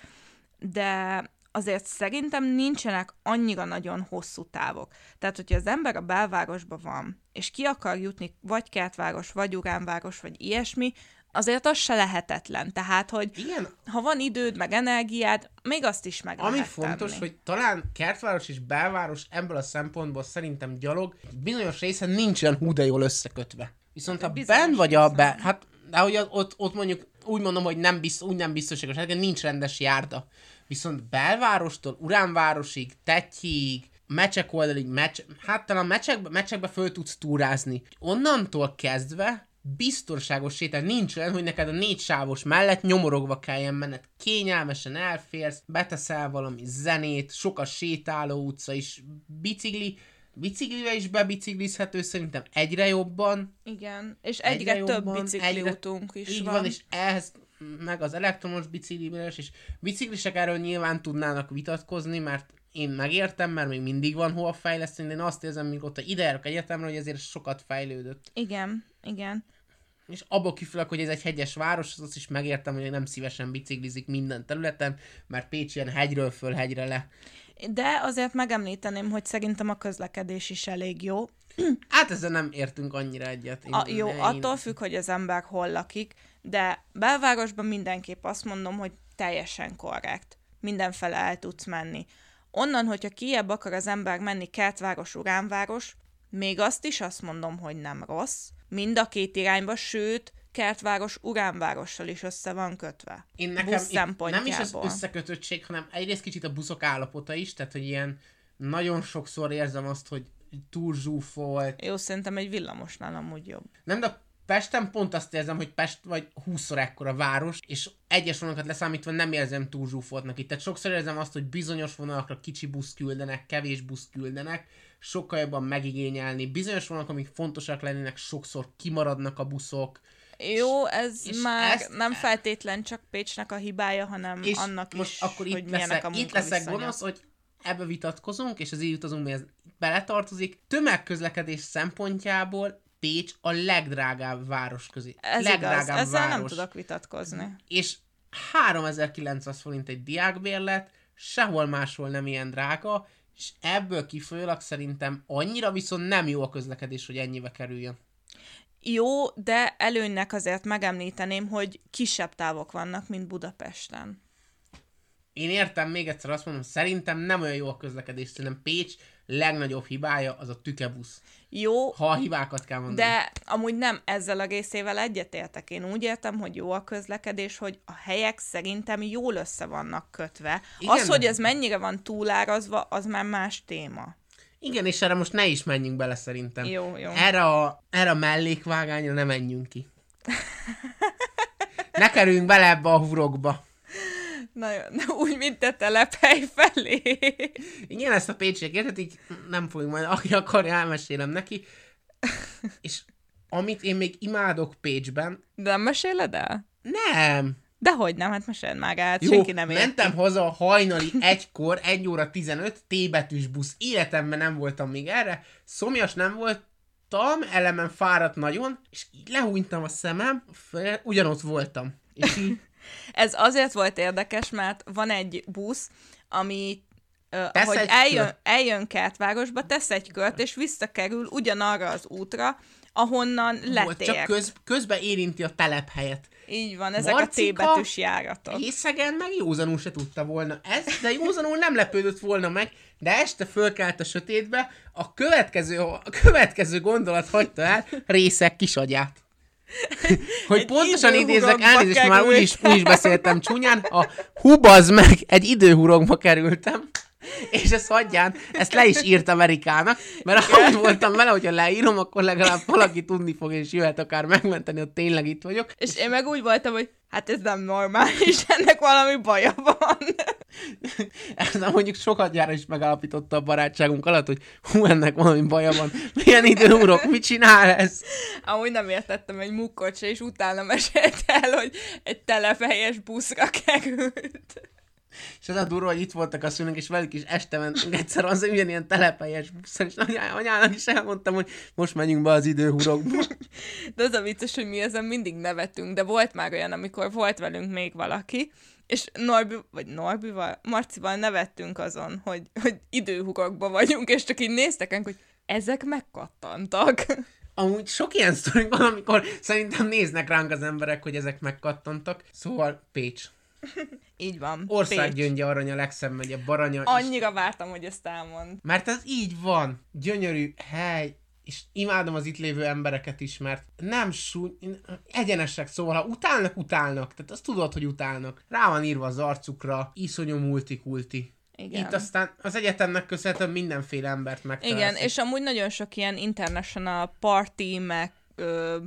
de azért szerintem nincsenek annyira nagyon hosszú távok. Tehát, hogyha az ember a belvárosban van, és ki akar jutni vagy kertváros, vagy uránváros, vagy ilyesmi, azért az se lehetetlen. Tehát, hogy Igen, ha van időd, meg energiád, még azt is meg Ami lehet fontos, tenni. hogy talán kertváros és belváros ebből a szempontból szerintem gyalog bizonyos része nincs olyan hú de jól összekötve. Viszont ha ben vagy a be, hát de hogy ott, ott mondjuk úgy mondom, hogy nem biztos, úgy nem biztonságos, hát nincs rendes járda. Viszont belvárostól Uránvárosig, Tetyig, mecsek oldalig, meccs, hát talán meccsekbe, meccsekbe föl tudsz túrázni. Onnantól kezdve biztonságos sétál. Nincs olyan, hogy neked a négy sávos mellett nyomorogva kelljen menned. Kényelmesen elférsz, beteszel valami zenét, sok a sétáló utca is, bicikli, biciklivel is bebiciklizhető szerintem egyre jobban. Igen, és Egyre egyre, több jobban, bicikli egyre- útunk is Így van. van, és ehhez meg az elektromos biciklivel is, és biciklisek erről nyilván tudnának vitatkozni, mert én megértem, mert még mindig van hova fejleszteni, de én azt érzem, mióta ide járok egyetemre, hogy ezért sokat fejlődött. Igen, igen. És abból kifolyólag, hogy ez egy hegyes város, azt is megértem, hogy nem szívesen biciklizik minden területen, mert Pécs ilyen hegyről föl hegyre le. De azért megemlíteném, hogy szerintem a közlekedés is elég jó. (clears throat) Hát ezzel nem értünk annyira egyet. Én, A, jó, én- attól függ, hogy az ember hol lakik, de belvárosban mindenképp azt mondom, hogy teljesen korrekt. Mindenfele el tudsz menni. Onnan, hogyha kiebb akar az ember menni kertváros, uránváros, még azt is azt mondom, hogy nem rossz. Mind a két irányba, sőt, kertváros uránvárossal is össze van kötve. Én nekem busz nem is az összekötöttség, hanem egyrészt kicsit a buszok állapota is, tehát hogy ilyen nagyon sokszor érzem azt, hogy túl zsúfolt. Jó, szerintem egy villamosnál amúgy jobb. Nem, de Pesten pont azt érzem, hogy Pest vagy 20-szor ekkora város, és egyes vonalakat leszámítva nem érzem túl zsúfoltnak itt. Tehát sokszor érzem azt, hogy bizonyos vonalakra kicsi busz küldenek, kevés busz küldenek, sokkal jobban megigényelni. Bizonyos vonalak, amik fontosak lennének, sokszor kimaradnak a buszok, Jó, ez és már ezt- nem feltétlen csak Pécsnek a hibája, hanem és annak most is, akkor hogy itt milyenek leszek, a itt leszek gonosz, hogy ebbe vitatkozunk, és az így utazunk, mi ez beletartozik. Tömegközlekedés szempontjából Pécs a legdrágább város közé. Ez igaz, legdrágább ezzel város. nem tudok vitatkozni. És 3900 forint egy diákbérlet, sehol máshol nem ilyen drága, és ebből kifolyólag szerintem annyira viszont nem jó a közlekedés, hogy ennyibe kerüljön. Jó, de előnynek azért megemlíteném, hogy kisebb távok vannak, mint Budapesten. Én értem, még egyszer azt mondom, szerintem nem olyan jó a közlekedés, szerintem Pécs legnagyobb hibája az a tükebusz. Jó, Ha a hibákat kell mondani. de amúgy nem ezzel a részével egyetértek. Én úgy értem, hogy jó a közlekedés, hogy a helyek szerintem jól össze vannak kötve. Igen, az, hogy ez mennyire van túlárazva, az már más téma. Igen, és erre most ne is menjünk bele szerintem. Jó, jó. Erre a, erre a mellékvágányra ne menjünk ki. ne kerüljünk bele ebbe a hurokba. Nagyon, úgy, mint a telephely felé. Igen, ezt a pécsiek érted, így nem fogjuk majd, aki akarja, elmesélem neki. És amit én még imádok Pécsben, De nem meséled el? nem. Dehogy nem, hát meséld már át, Jó, senki nem érti. mentem haza hajnali egykor, 1 óra 15, T-betűs busz. Életemben nem voltam még erre. Szomjas nem voltam, elemen fáradt nagyon, és így lehúnytam a szemem, fel, ugyanott voltam. És így, Ez azért volt érdekes, mert van egy busz, ami ahogy egy eljön, kört. eljön Kertvárosba, tesz egy kört, és visszakerül ugyanarra az útra, ahonnan Volt, csak köz, közben érinti a telephelyet. Így van, ezek a Marcika T betűs járatok. Észegen meg józanul se tudta volna ezt, de józanul nem lepődött volna meg, de este fölkelt a sötétbe, a következő, a következő gondolat hagyta el részek kisagyát. (laughs) Hogy Egy pontosan idézek, elnézést, már úgy is, került. úgy is beszéltem csúnyán, a hubaz meg, egy időhurokba kerültem, és ezt hagyján, ezt le is írt Amerikának, mert úgy voltam vele, hogyha leírom, akkor legalább valaki tudni fog, és jöhet akár megmenteni, hogy tényleg itt vagyok. És én meg úgy voltam, hogy hát ez nem normális, (laughs) ennek valami baja van. (laughs) Ez nem mondjuk sokat gyára is megállapította a barátságunk alatt, hogy hú, ennek valami baja van. Milyen időurok, mit csinál ez? Amúgy nem értettem egy mukkot se, és utána mesélt el, hogy egy telepelyes buszra került. És az a durva, hogy itt voltak a szülők, és velük is este mentünk egyszer az ugyanilyen telepelyes buszon, és anyá- anyának is elmondtam, hogy most menjünk be az időhurokba. De az a vicces, hogy mi ezen mindig nevetünk, de volt már olyan, amikor volt velünk még valaki, és Norbi, vagy Norbival, Marcival nevettünk azon, hogy, hogy időhurokba vagyunk, és csak így néztek hogy ezek megkattantak. Amúgy sok ilyen sztori van, amikor szerintem néznek ránk az emberek, hogy ezek megkattantak. Szóval Pécs. Így van. Pécs. Országgyöngye aranya, legszebb megye, baranya. és Annyira vártam, hogy ezt elmond. Mert ez így van. Gyönyörű hely, és imádom az itt lévő embereket is, mert nem súly, egyenesek, szóval ha utálnak, utálnak. Tehát azt tudod, hogy utálnak. Rá van írva az arcukra, iszonyú multikulti. Igen. Itt aztán az egyetemnek köszönhetően mindenféle embert megtalálsz. Igen, és amúgy nagyon sok ilyen international party, meg ö,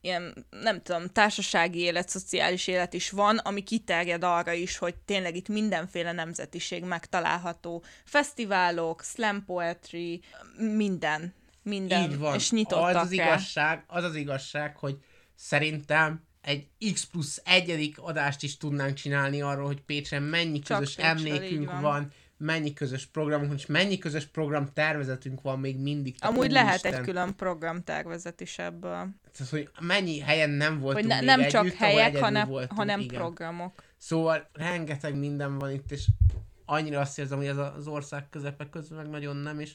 ilyen, nem tudom, társasági élet, szociális élet is van, ami kiterjed arra is, hogy tényleg itt mindenféle nemzetiség megtalálható. Fesztiválok, slam poetry, minden. Minden. Így van. És nyitottak az az igazság, az az igazság, hogy szerintem egy X plusz egyedik adást is tudnánk csinálni arról, hogy Pécsen mennyi Csak közös Pécsről, emlékünk van. van. mennyi közös programunk, és mennyi közös program tervezetünk van még mindig. Tehát Amúgy lehet úristen. egy külön programtervezet is ebből. Tehát, hogy mennyi helyen nem Hogy voltunk ne, még nem együtt, csak ahol helyek, hanem, voltunk, hanem igen. programok. Szóval rengeteg minden van itt, és annyira azt érzem, hogy ez az ország közepe közben meg nagyon nem, és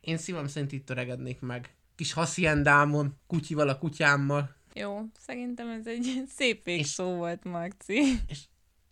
én szívem szerint itt töregednék meg. Kis hasziendámon, kutyival a kutyámmal. Jó, szerintem ez egy (laughs) szép És- végszó volt, Marci.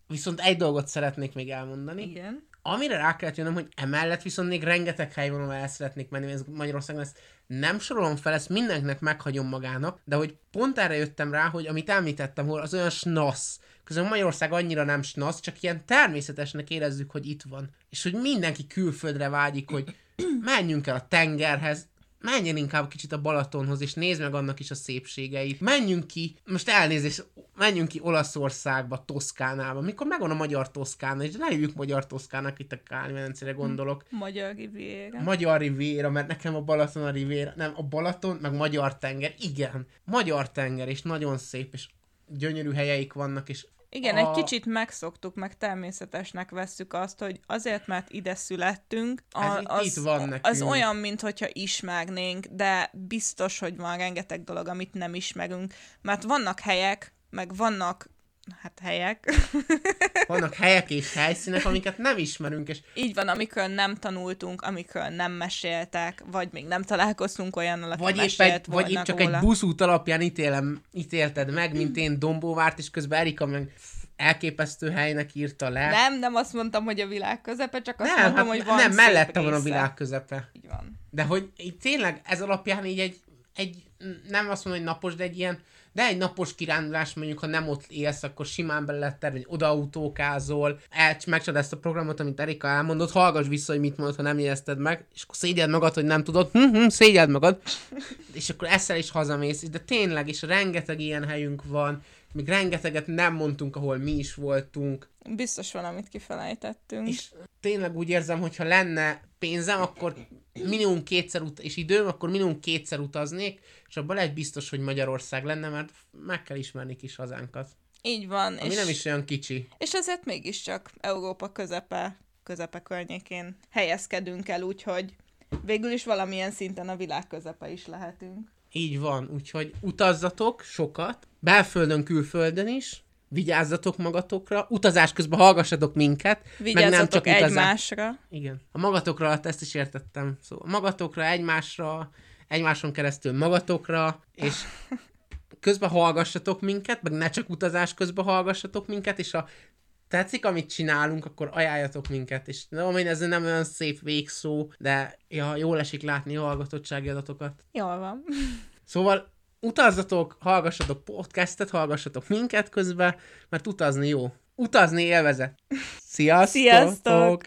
Viszont egy dolgot szeretnék még elmondani. Igen. Amire rá kellett jönnöm, hogy emellett viszont még rengeteg hely van, ahol el szeretnék menni, ez Magyarországon ezt nem sorolom fel, ezt mindenkinek meghagyom magának, de hogy pont erre jöttem rá, hogy amit említettem, hogy az olyan snasz, közben Magyarország annyira nem snasz, csak ilyen természetesnek érezzük, hogy itt van. És hogy mindenki külföldre vágyik, hogy menjünk el a tengerhez, menjen inkább kicsit a Balatonhoz, és nézd meg annak is a szépségeit. Menjünk ki, most elnézést, menjünk ki Olaszországba, Toszkánába, mikor megvan a magyar Toszkána, és hívjuk magyar Toszkának itt a Kálmencére gondolok. Magyar Riviera. Magyar Riviera, mert nekem a Balaton a Riviera, nem, a Balaton, meg Magyar tenger, igen, Magyar tenger, és nagyon szép, és gyönyörű helyeik vannak, és Igen, a- egy kicsit megszoktuk, meg természetesnek vesszük azt, hogy azért, mert ide születtünk, a, itt- az, itt van az nekünk. olyan, mintha ismernénk, de biztos, hogy van rengeteg dolog, amit nem ismerünk, mert vannak helyek, meg vannak hát helyek, vannak helyek és helyszínek, amiket nem ismerünk, és így van, amikor nem tanultunk, amikor nem meséltek, vagy még nem találkoztunk olyannal, aki vagy épp, mesélt egy, vagy épp csak róla. egy buszút alapján ítélem, ítélted meg, mint én Dombóvárt, és közben Erika meg elképesztő helynek írta le. Nem, nem azt mondtam, hogy a világ közepe, csak azt nem, mondtam, hát hogy van nem mellette van a része. világ közepe. Így van. De hogy így tényleg ez alapján így egy, egy, nem azt mondom, hogy napos, de egy ilyen, de egy napos kirándulás, mondjuk, ha nem ott élsz, akkor simán bele lehet hogy odaautókázol, el, megcsod ezt a programot, amit Erika elmondott, hallgass vissza, hogy mit mondott, ha nem jegyezted meg, és akkor szégyed magad, hogy nem tudod, hm, hm, szégyed magad, és akkor eszel is hazamész, de tényleg, és rengeteg ilyen helyünk van, még rengeteget nem mondtunk, ahol mi is voltunk, Biztos valamit kifelejtettünk. és tényleg úgy érzem, hogy ha lenne pénzem, akkor minimum kétszer ut- és időm, akkor minimum kétszer utaznék, és abban lehet biztos, hogy Magyarország lenne, mert meg kell ismerni kis hazánkat. Így van. Ami és, nem is olyan kicsi. és azért mégiscsak Európa közepe, közepe környékén helyezkedünk el, úgyhogy végül is valamilyen szinten a világ közepe is lehetünk. Így van, úgyhogy utazzatok sokat, belföldön, külföldön is, vigyázzatok magatokra, utazás közben hallgassatok minket, meg nem csak utazás. egymásra. Igen. A magatokra alatt ezt is értettem. Szóval magatokra, egymásra, egymáson keresztül magatokra, és (laughs) közben hallgassatok minket, meg ne csak utazás közben hallgassatok minket, és ha tetszik, amit csinálunk, akkor ajánljatok minket, és nem, ez nem olyan szép végszó, de ja, jól esik látni a hallgatottsági adatokat. Jól van. Szóval utazzatok, hallgassatok podcastet, hallgassatok minket közben, mert utazni jó. Utazni élvezet. Sziasztok! Sziasztok!